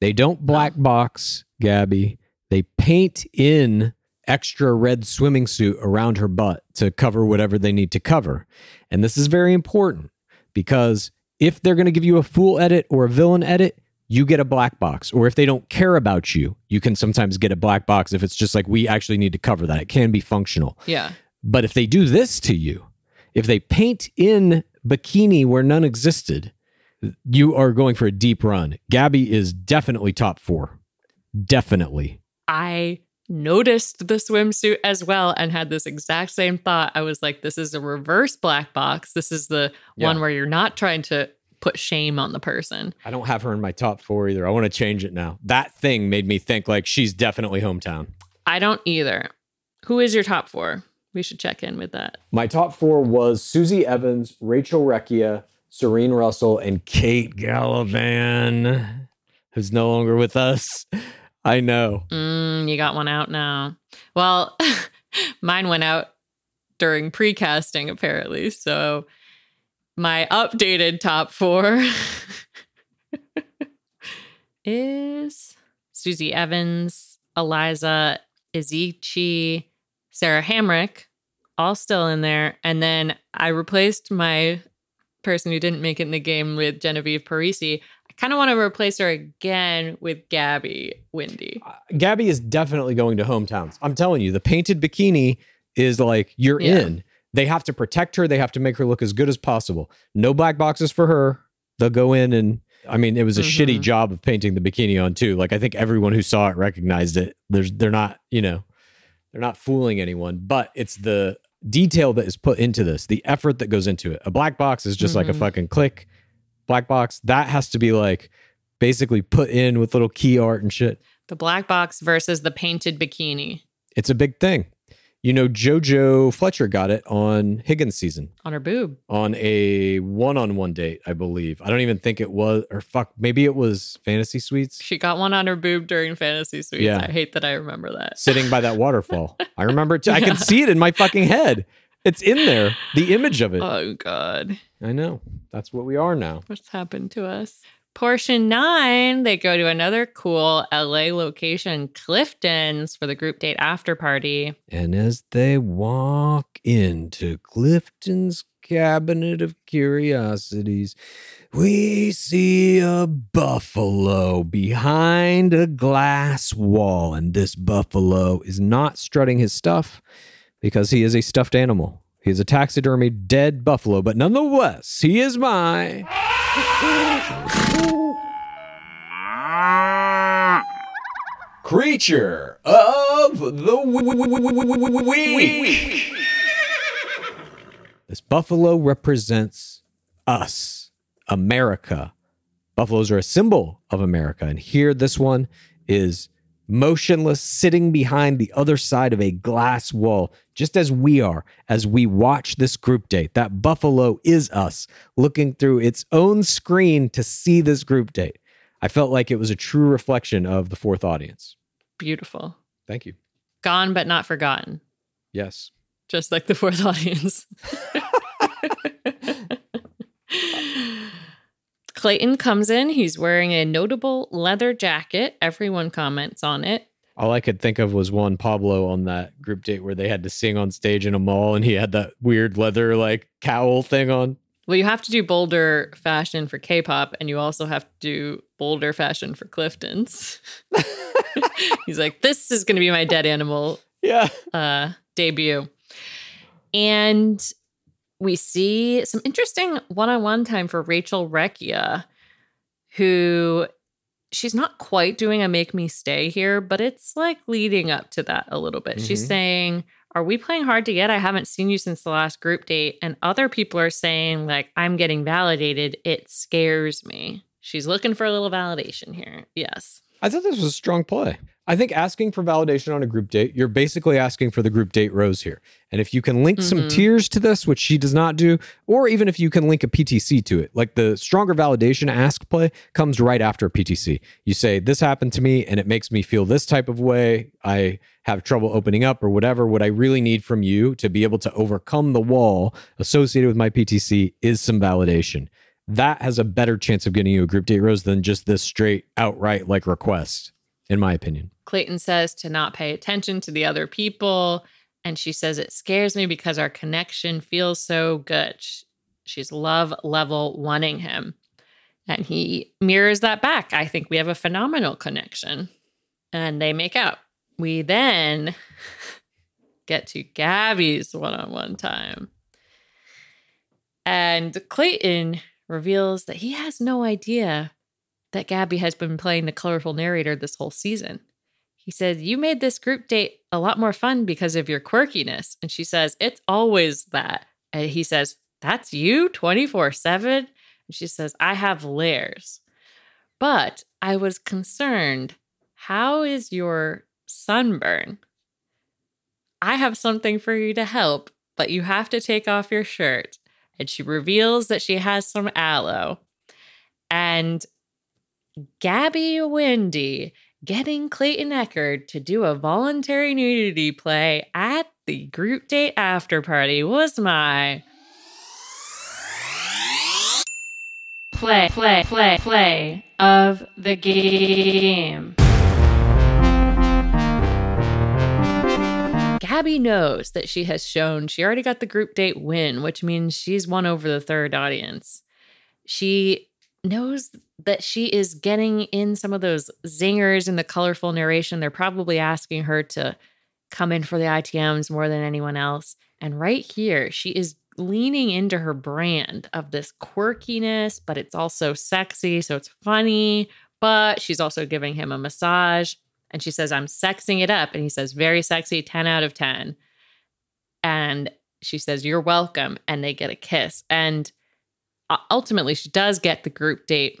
Speaker 2: They don't black box Gabby. They paint in extra red swimming suit around her butt to cover whatever they need to cover. And this is very important because if they're going to give you a fool edit or a villain edit, you get a black box. Or if they don't care about you, you can sometimes get a black box if it's just like, we actually need to cover that. It can be functional.
Speaker 3: Yeah.
Speaker 2: But if they do this to you, if they paint in bikini where none existed, you are going for a deep run. Gabby is definitely top four. Definitely.
Speaker 3: I noticed the swimsuit as well and had this exact same thought. I was like, this is a reverse black box. This is the one where you're not trying to put shame on the person.
Speaker 2: I don't have her in my top four either. I want to change it now. That thing made me think like she's definitely hometown.
Speaker 3: I don't either. Who is your top four? We should check in with that.
Speaker 2: My top four was Susie Evans, Rachel Recchia, Serene Russell, and Kate Gallivan, who's no longer with us. I know.
Speaker 3: Mm, you got one out now. Well, mine went out during pre-casting apparently. So my updated top four is Susie Evans, Eliza Isichei, Sarah Hamrick, all still in there. And then I replaced my person who didn't make it in the game with Genevieve Parisi. I kind of want to replace her again with Gabby Windey.
Speaker 2: Gabby is definitely going to hometowns. I'm telling you, the painted bikini is like you're
Speaker 3: Yeah.
Speaker 2: in. They have to protect her. They have to make her look as good as possible. No black boxes for her. They'll go in and I mean, it was a shitty
Speaker 3: Mhm.
Speaker 2: job of painting the bikini on too. Like I think everyone who saw it recognized it. There's they're not, you know, they're not fooling anyone, but it's the detail that is put into this, the effort that goes into it. A black box is just like a
Speaker 3: Mhm.
Speaker 2: fucking click black box. That has to be like basically put in with little key art and shit.
Speaker 3: The black box versus the painted bikini
Speaker 2: It's a big thing. You know, JoJo Fletcher got it on Higgins season
Speaker 3: on her boob.
Speaker 2: on a one-on-one date, I believe. I don't even think it was, or fuck, maybe it was Fantasy Suites.
Speaker 3: She got one on her boob during Fantasy Suites.
Speaker 2: Yeah.
Speaker 3: I hate that I remember that.
Speaker 2: sitting by that waterfall. I remember it too. I can see it in my fucking head. It's in there. The image of it.
Speaker 3: Oh God,
Speaker 2: I know. That's what we are now.
Speaker 3: what's happened to us? Portion nine, they go to another cool LA location, Clifton's, for the group date after party.
Speaker 2: And as they walk into Clifton's cabinet of curiosities, we see a buffalo behind a glass wall. And this buffalo is not strutting his stuff because he is a stuffed animal. He is a taxidermy dead buffalo, but nonetheless, he is my. Creature of the week. This buffalo represents us, America. Buffaloes are a symbol of America. And here, this one is motionless, sitting behind the other side of a glass wall, just as we are as we watch this group date. That buffalo is us looking through its own screen to see this group date. I felt like it was a true reflection of the fourth audience.
Speaker 3: Beautiful.
Speaker 2: Thank you.
Speaker 3: Gone but not forgotten.
Speaker 2: Yes.
Speaker 3: Just like the fourth Clayton comes in. He's wearing a notable leather jacket. Everyone comments on it.
Speaker 2: All I could think of was one Pablo on that group date where they had to sing on stage in a mall and he had that weird leather like cowl thing on.
Speaker 3: Well, you have to do bolder fashion for K-pop, and you also have to do bolder fashion for Clifton's. He's like, "This is going to be my dead animal
Speaker 2: Yeah.
Speaker 3: uh, debut," and we see some interesting one-on-one time for Rachel Recchia, who she's not quite doing a make me stay here, but it's like leading up to that a little bit. She's
Speaker 2: Mhm.
Speaker 3: saying, Are we playing hard to get? I haven't seen you since the last group date. And other people are saying, like, I'm getting validated. It scares me. She's looking for a little validation here. Yes.
Speaker 2: I thought this was a strong play. I think asking for validation on a group date, you're basically asking for the group date rose here. And if you can link some
Speaker 3: Mhm.
Speaker 2: tiers to this, which she does not do, or even if you can link a PTC to it, like the stronger validation ask play comes right after a PTC. You say, This happened to me and it makes me feel this type of way. I have trouble opening up or whatever. What I really need from you to be able to overcome the wall associated with my PTC is some validation. That has a better chance of getting you a group date rose than just this straight outright like request, in my opinion.
Speaker 3: Clayton says to not pay attention to the other people. And she says, It scares me because our connection feels so good. She's love level wanting him. And he mirrors that back. I think we have a phenomenal connection. And they make out. We then get to Gabby's one on one time. And Clayton reveals that he has no idea that Gabby has been playing the colorful narrator this whole season. He said, You made this group date a lot more fun because of your quirkiness. And she says, It's always that. And he says, That's you 24 7. And she says, I have layers. But I was concerned, how is your sunburn? I have something for you to help, but you have to take off your shirt. And she reveals that she has some aloe. And Gabby Windey getting Clayton Echard to do a voluntary nudity play at the group date after party was my play, play, play, play of the game. Gabby knows that she has shown she already got the group date win, which means she's won over the third audience. She knows that she is getting in some of those zingers in the colorful narration. They're probably asking her to come in for the ITMs more than anyone else. And right here, she is leaning into her brand of this quirkiness, but it's also sexy. So it's funny, but she's also giving him a massage. And she says, I'm sexing it up. And he says, very sexy, 10 out of 10. And she says, You're welcome. And they get a kiss. And ultimately, she does get the group date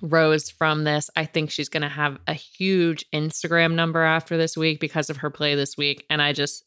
Speaker 3: rose from this. I think she's going to have a huge Instagram number after this week because of her play this week. And I just,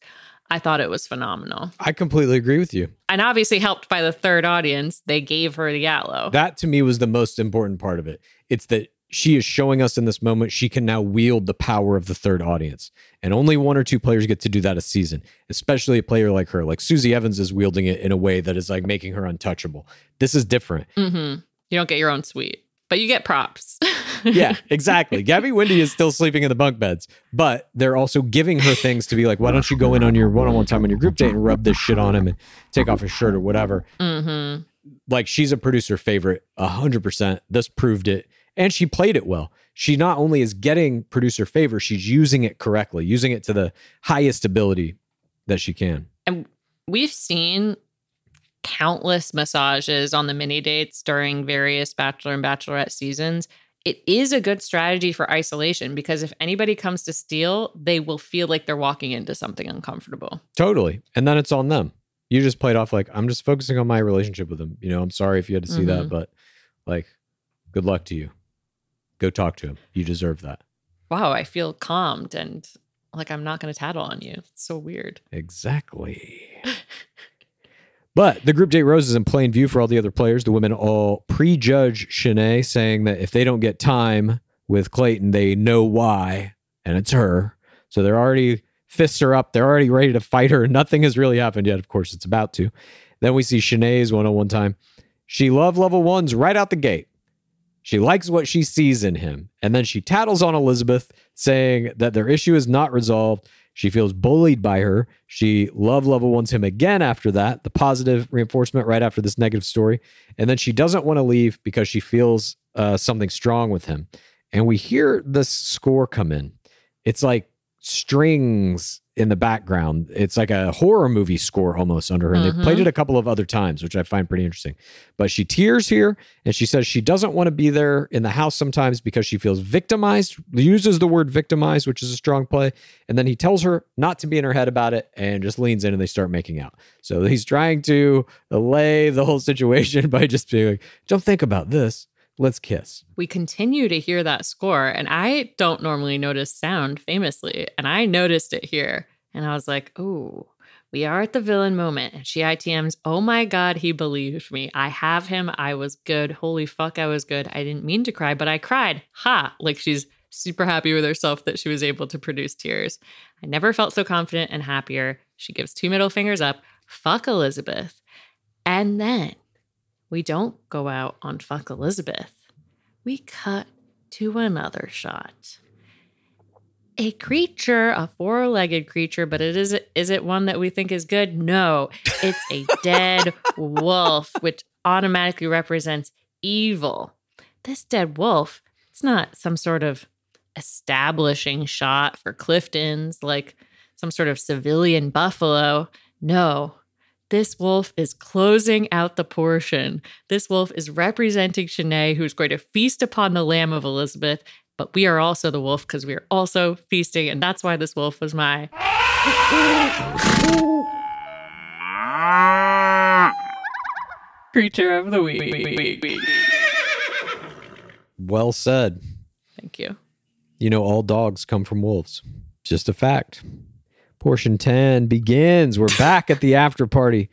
Speaker 3: I thought it was phenomenal.
Speaker 2: I completely agree with you.
Speaker 3: And obviously, helped by the third audience, they gave her the aloe.
Speaker 2: That to me was the most important part of it. It's that she is showing us in this moment she can now wield the power of the third audience. And only one or two players get to do that a season, especially a player like her. Like Susie Evans is wielding it in a way that is like making her untouchable. This is different.
Speaker 3: hmm You don't get your own suite, but you get props.
Speaker 2: yeah, exactly. Gabby Windey is still sleeping in the bunk beds, but they're also giving her things to be like, why don't you go in on your one on one time on your group date and rub this shit on him and take off his shirt or whatever.
Speaker 3: hmm
Speaker 2: Like she's a producer favorite, a hundred percent. This proved it. And she played it well. She not only is getting producer favor, she's using it correctly, using it to the highest ability that she can.
Speaker 3: And we've seen countless massages on the mini dates during various Bachelor and Bachelorette seasons. It is a good strategy for isolation because if anybody comes to steal, they will feel like they're walking into something uncomfortable.
Speaker 2: Totally. And then it's on them. You just played off like, I'm just focusing on my relationship with them. You know, I'm sorry if you had to see that,
Speaker 3: Mhm.
Speaker 2: but like, good luck to you. Go talk to him. You deserve that.
Speaker 3: Wow, I feel calmed and like I'm not going to tattle on you. It's so weird.
Speaker 2: Exactly. but the group date rose is in plain view for all the other players. The women all prejudge Shanae, saying that if they don't get time with Clayton, they know why, and it's her. So they're already fists are up. They're already ready to fight her. Nothing has really happened yet. Of course, it's about to. Then we see Shanae's one on one time. She loved level ones right out the gate. She likes what she sees in him. And then she tattles on Elizabeth, saying that their issue is not resolved. She feels bullied by her. She love level ones him again after that, the positive reinforcement right after this negative story. And then she doesn't want to leave because she feels uh, something strong with him. And we hear this score come in. It's like strings in the background. It's like a horror movie score almost under her. And they played it mm-hmm. a couple of other times, which I find pretty interesting. But she tears here and she says she doesn't want to be there in the house sometimes because she feels victimized, uses the word victimized, which is a strong play. And then he tells her not to be in her head about it and just leans in and they start making out. So he's trying to allay the whole situation by just being like, don't think about this. Let's kiss.
Speaker 3: we continue to hear that score and i don't normally notice sound famously and i noticed it here and i was like oh we are at the villain moment and she itms oh my god he believed me. I have him. I was good. Holy fuck i was good. I didn't mean to cry but i cried. Ha! Like she's super happy with herself that she was able to produce tears. I never felt so confident and happier. She gives two middle fingers up. Fuck elizabeth. And then we don't go out on fuck Elizabeth. We cut to another shot. A creature, a four-legged creature, but it is is it one that we think is good? No, it's a dead wolf, which automatically represents evil. This dead wolf, it's not some sort of establishing shot for Clifton's, like some sort of civilian buffalo. No, this wolf is closing out the portion. This wolf is representing Shanae, who's going to feast upon the lamb of Elizabeth. But we are also the wolf because we are also feasting, and that's why this wolf was my. Creature of the week.
Speaker 2: Well said.
Speaker 3: Thank you.
Speaker 2: You know, all dogs come from wolves. Just a fact. Portion 10 begins. We're back at the after party.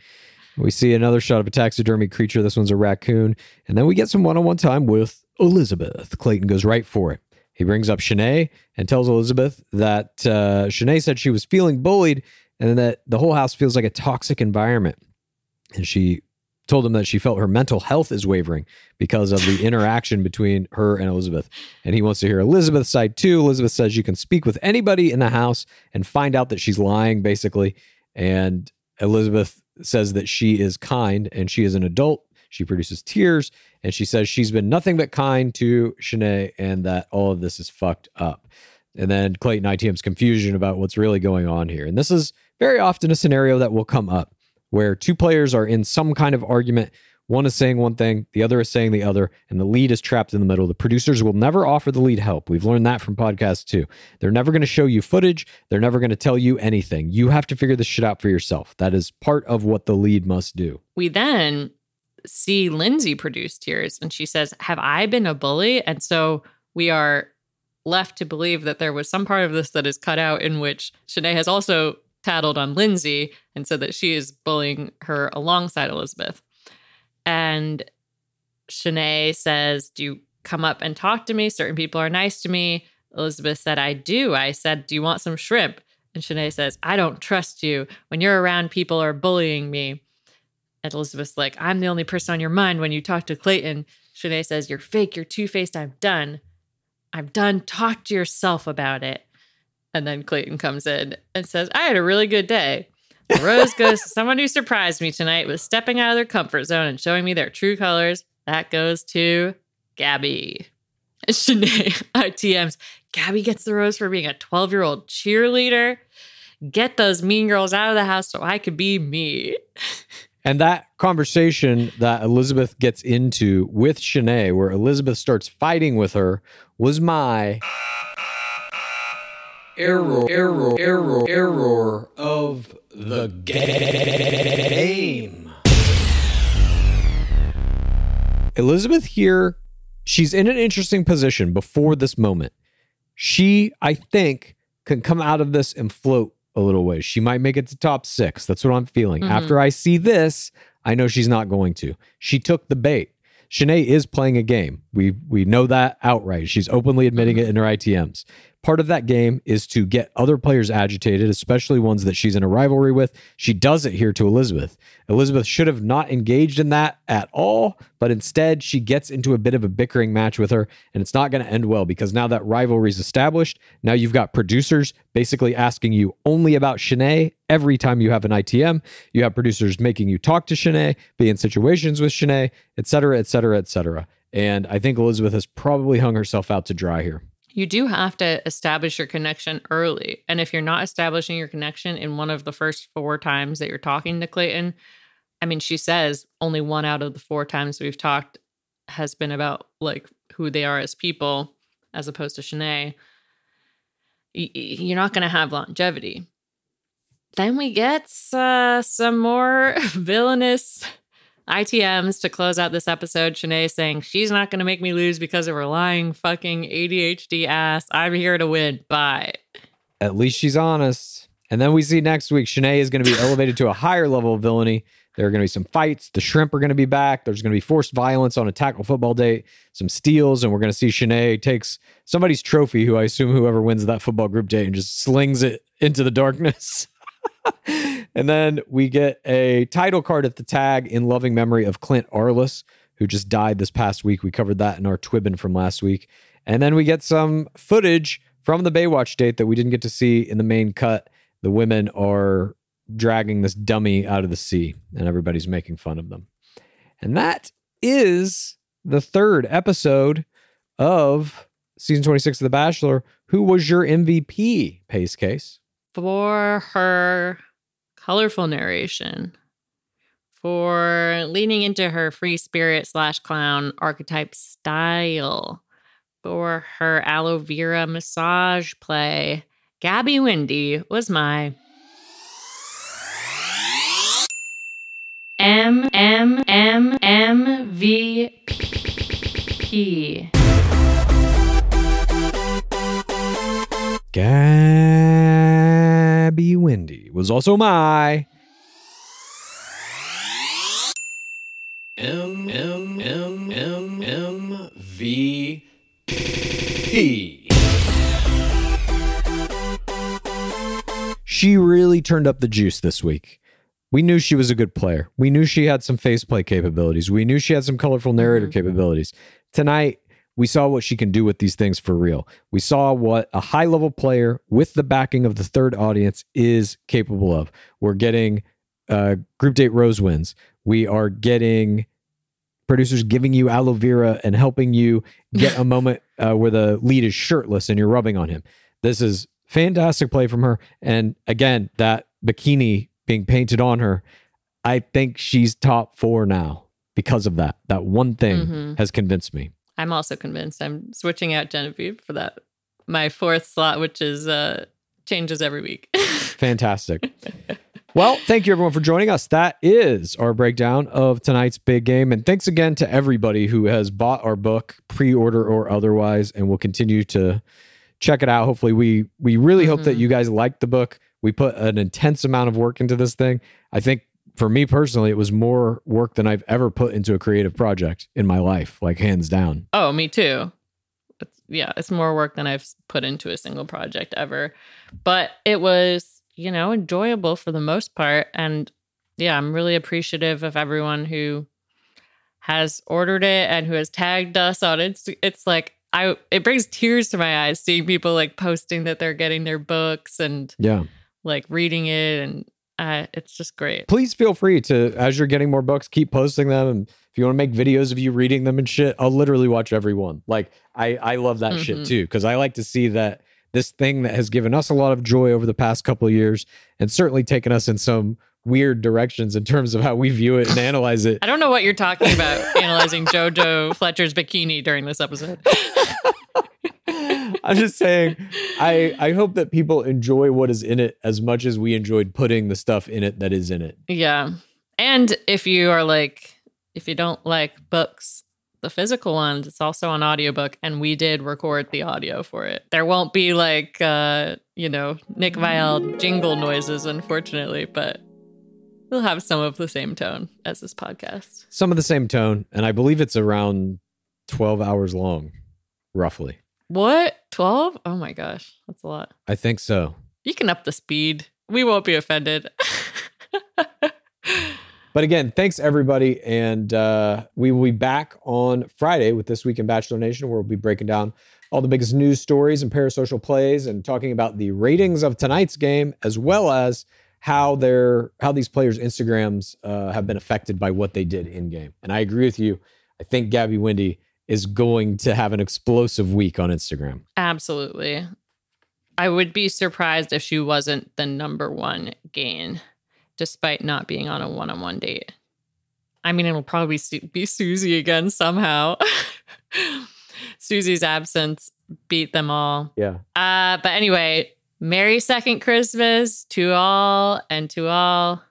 Speaker 2: We see another shot of a taxidermy creature. This one's a raccoon. And then we get some one on one time with Elizabeth. Clayton goes right for it. He brings up Shanae and tells Elizabeth that uh, Shanae said she was feeling bullied and that the whole house feels like a toxic environment. And she told him that she felt her mental health is wavering because of the interaction between her and Elizabeth. And he wants to hear Elizabeth's side too. Elizabeth says you can speak with anybody in the house and find out that she's lying, basically. And Elizabeth says that she is kind and she is an adult. She produces tears and she says she's been nothing but kind to Shanae and that all of this is fucked up. And then Clayton ITM's confusion about what's really going on here. And this is very often a scenario that will come up where two players are in some kind of argument. One is saying one thing, the other is saying the other, and the lead is trapped in the middle. The producers will never offer the lead help. We've learned that from podcasts too. They're never going to show you footage. They're never going to tell you anything. You have to figure this shit out for yourself. That is part of what the lead must do.
Speaker 3: We then see Lindsay produce tears and she says, Have I been a bully? And so we are left to believe that there was some part of this that is cut out in which Shanae has also tattled on Lindsay and said that she is bullying her alongside Elizabeth. And Shanae says, Do you come up and talk to me? Certain people are nice to me. Elizabeth said, I do. I said, Do you want some shrimp? And Shanae says, I don't trust you. When you're around, people are bullying me. And Elizabeth's like, I'm the only person on your mind when you talk to Clayton. Shanae says, You're fake. You're two faced. I'm done. I'm done. Talk to yourself about it. And then Clayton comes in and says, I had a really good day. Rose goes to someone who surprised me tonight with stepping out of their comfort zone and showing me their true colors. That goes to Gabby. Shanae ITMs. Gabby gets the rose for being a 12 year old cheerleader. Get those mean girls out of the house so I could be me.
Speaker 2: And that conversation that Elizabeth gets into with Shanae, where Elizabeth starts fighting with her, was my error, error, error, error of the game. Elizabeth here, she's in an interesting position before this moment. She, I think, can come out of this and float a little ways. She might make it to top six. That's what I'm feeling. Mm-hmm. After I see this, I know she's not going to. She took the bait. Shanae is playing a game. We we know that outright. She's openly admitting it in her ITMs. Part of that game is to get other players agitated, especially ones that she's in a rivalry with. She does it here to Elizabeth. Elizabeth should have not engaged in that at all, but instead she gets into a bit of a bickering match with her, and it's not going to end well because now that rivalry is established, now you've got producers basically asking you only about Shanae every time you have an ITM. You have producers making you talk to Shanae, be in situations with Shanae, et cetera, et cetera, et cetera. And I think Elizabeth has probably hung herself out to dry here.
Speaker 3: You do have to establish your connection early. And if you're not establishing your connection in one of the first four times that you're talking to Clayton, I mean, she says only one out of the four times we've talked has been about like who they are as people, as opposed to Shanae. You're not going to have longevity. Then we get uh, some more villainous ITMs to close out this episode. Shanae saying she's not going to make me lose because of her lying fucking ADHD ass. I'm here to win. Bye.
Speaker 2: At least she's honest. And then we see next week Shanae is going to be elevated to a higher level of villainy. There are going to be some fights. The shrimp are going to be back. There's going to be forced violence on a tackle football date, some steals, and we're going to see Shanae takes somebody's trophy, who I assume whoever wins that football group date, and just slings it into the darkness. and then we get a title card at the tag in loving memory of Clint Arlis, who just died this past week. We covered that in our Twibbin from last week. And then we get some footage from the Baywatch date that we didn't get to see in the main cut. The women are dragging this dummy out of the sea, and everybody's making fun of them. And that is the third episode of season 26 of The Bachelor. Who was your MVP, Pace Case?
Speaker 3: For her colorful narration, for leaning into her free spirit slash clown archetype style, for her aloe vera massage play, Gabby Windey was my M M M M V P.
Speaker 2: Gabby Be windy was also my
Speaker 6: M M M M M V P.
Speaker 2: she really turned up the juice this week. We knew she was a good player. We knew she had some faceplay capabilities. We knew she had some colorful narrator mm-hmm. capabilities. Tonight, we saw what she can do with these things for real. We saw what a high level player with the backing of the third audience is capable of. We're getting uh, group date rose wins. We are getting producers giving you aloe vera and helping you get a moment uh, where the lead is shirtless and you're rubbing on him. This is fantastic play from her. And again, that bikini being painted on her, I think she's top four now because of that. That one thing
Speaker 3: Mhm.
Speaker 2: has convinced me.
Speaker 3: I'm also convinced I'm switching out Genevieve for that. My fourth slot, which is uh changes every week.
Speaker 2: Fantastic. well, thank you everyone for joining us. That is our breakdown of tonight's big game. And thanks again to everybody who has bought our book, pre-order or otherwise, and will continue to check it out. Hopefully, we we really hope that you guys liked the book. We put an intense amount of work into this thing. I think for me personally, it was more work than I've ever put into a creative project in my life, like hands down.
Speaker 3: oh, me too. It's, yeah, it's more work than I've put into a single project ever. But it was, you know, enjoyable for the most part. And yeah, I'm really appreciative of everyone who has ordered it and who has tagged us on it. It's, it's like I it brings tears to my eyes seeing people like posting that they're getting their books and
Speaker 2: Yeah.
Speaker 3: like reading it and uh, it's just great.
Speaker 2: please feel free to as you're getting more books keep posting them and if you want to make videos of you reading them and shit i'll literally watch every one like i i love that shit
Speaker 3: Mhm.
Speaker 2: too because i like to see that this thing that has given us a lot of joy over the past couple of years and certainly taken us in some weird directions in terms of how we view it and analyze it
Speaker 3: I don't know what you're talking about analyzing JoJo Fletcher's bikini during this episode.
Speaker 2: i'm just saying i i hope that people enjoy what is in it as much as we enjoyed putting the stuff in it that is in it
Speaker 3: Yeah. And if you are like, if you don't like books, the physical ones, it's also an audiobook, and we did record the audio for it. There won't be like, uh, you know, Nick Viall jingle noises, unfortunately, but we'll have some of the same tone as this podcast.
Speaker 2: some of the same tone and i believe it's around 12 hours long, roughly.
Speaker 3: What? 12? Oh my gosh. That's a lot.
Speaker 2: I think so.
Speaker 3: You can up the speed. We won't be offended.
Speaker 2: But again, thanks everybody. And uh, we will be back on Friday with This Week in Bachelor Nation, where we'll be breaking down all the biggest news stories and parasocial plays and talking about the ratings of tonight's game, as well as how their how these players' Instagrams uh, have been affected by what they did in game. And I agree with you. I think Gabby Windey is going to have an explosive week on Instagram.
Speaker 3: Absolutely. I would be surprised if she wasn't the number one gain, despite not being on a one on one date. I mean, it'll probably be Susie again somehow. Susie's absence beat them all.
Speaker 2: Yeah.
Speaker 3: Uh, but anyway, Merry Second Christmas to all and to all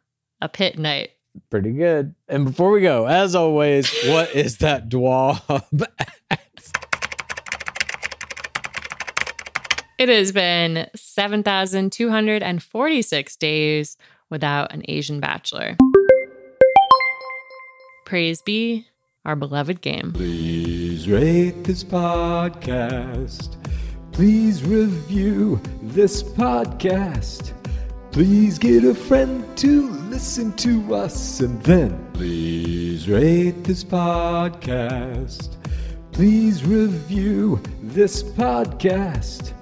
Speaker 3: a pit night.
Speaker 2: Pretty good. And before we go, as always, what is that dwab?
Speaker 3: It has been 7,246 days without an Asian bachelor. Praise be our beloved game.
Speaker 6: Please rate this podcast. Please review this podcast. Please get a friend to listen to us and then please rate this podcast. Please review this podcast.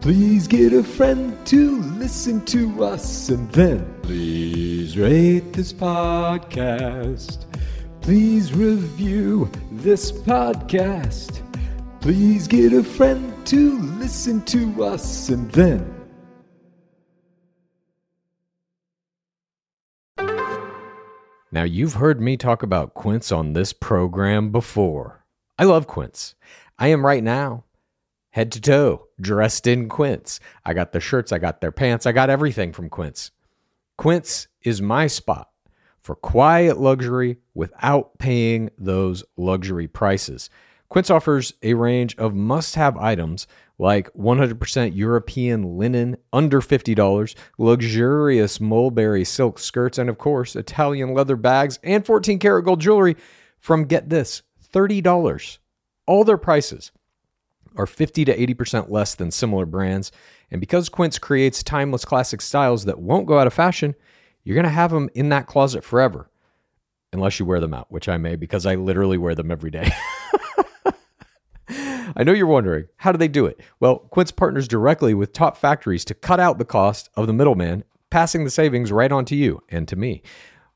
Speaker 6: Please get a friend to listen to us and then please rate this podcast. Please review this podcast. Please get a friend to listen to us and then.
Speaker 2: Now, you've heard me talk about Quince on this program before. I love Quince. I am right now, head to toe, dressed in Quince. I got their shirts, I got their pants, I got everything from Quince. Quince is my spot for quiet luxury without paying those luxury prices. Quince offers a range of must have items like 100% European linen under $50, luxurious mulberry silk skirts, and of course, Italian leather bags and 14 karat gold jewelry from get this $30. All their prices are 50 to 80% less than similar brands. And because Quince creates timeless classic styles that won't go out of fashion, you're going to have them in that closet forever. Unless you wear them out, which I may because I literally wear them every day. I know you're wondering, how do they do it? Well, Quince partners directly with top factories to cut out the cost of the middleman, passing the savings right on to you and to me.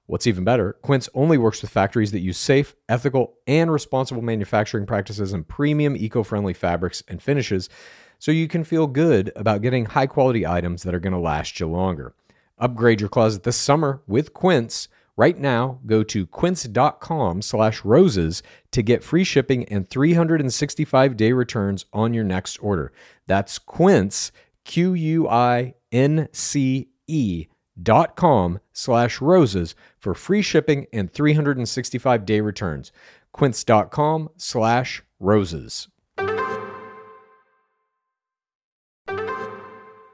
Speaker 2: What's even better, Quince only works with factories that use safe, ethical, and responsible manufacturing practices and premium eco friendly fabrics and finishes so you can feel good about getting high quality items that are going to last you longer. Upgrade your closet this summer with Quince. Right now, go to quince.com slash roses to get free shipping and 365 day returns on your next order. That's quince, Q U I N C E dot com slash roses for free shipping and 365 day returns. Quince.com slash roses.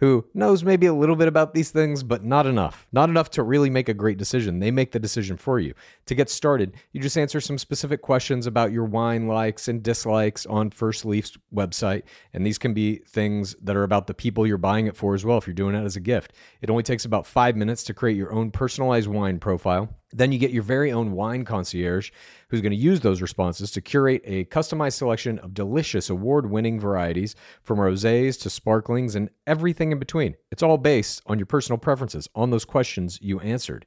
Speaker 2: who knows maybe a little bit about these things, but not enough. Not enough to really make a great decision. They make the decision for you. To get started, you just answer some specific questions about your wine likes and dislikes on First Leaf's website. And these can be things that are about the people you're buying it for as well, if you're doing it as a gift. It only takes about five minutes to create your own personalized wine profile. Then you get your very own wine concierge who's going to use those responses to curate a customized selection of delicious award winning varieties from rosés to sparklings and everything in between. It's all based on your personal preferences, on those questions you answered.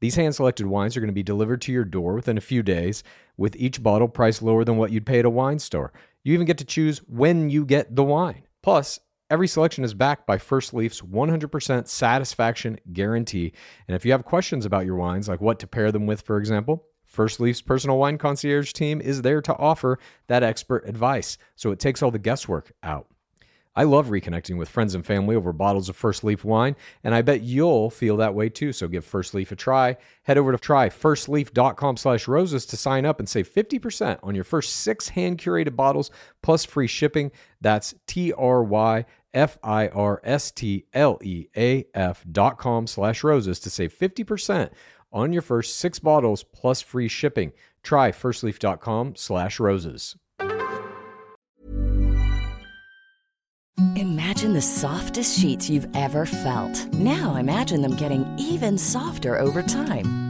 Speaker 2: These hand selected wines are going to be delivered to your door within a few days, with each bottle priced lower than what you'd pay at a wine store. You even get to choose when you get the wine. Plus, Every selection is backed by First Leaf's 100% satisfaction guarantee. And if you have questions about your wines, like what to pair them with, for example, First Leaf's personal wine concierge team is there to offer that expert advice. So it takes all the guesswork out. I love reconnecting with friends and family over bottles of First Leaf wine, and I bet you'll feel that way too. So give First Leaf a try. Head over to tryfirstleaf.com slash roses to sign up and save 50% on your first six hand-curated bottles plus free shipping. That's T-R-Y-F-I-R-S-T-L-E-A-F dot com slash roses to save 50% on your first six bottles plus free shipping. Try firstleaf.com slash roses.
Speaker 7: Imagine the softest sheets you've ever felt. Now imagine them getting even softer over time.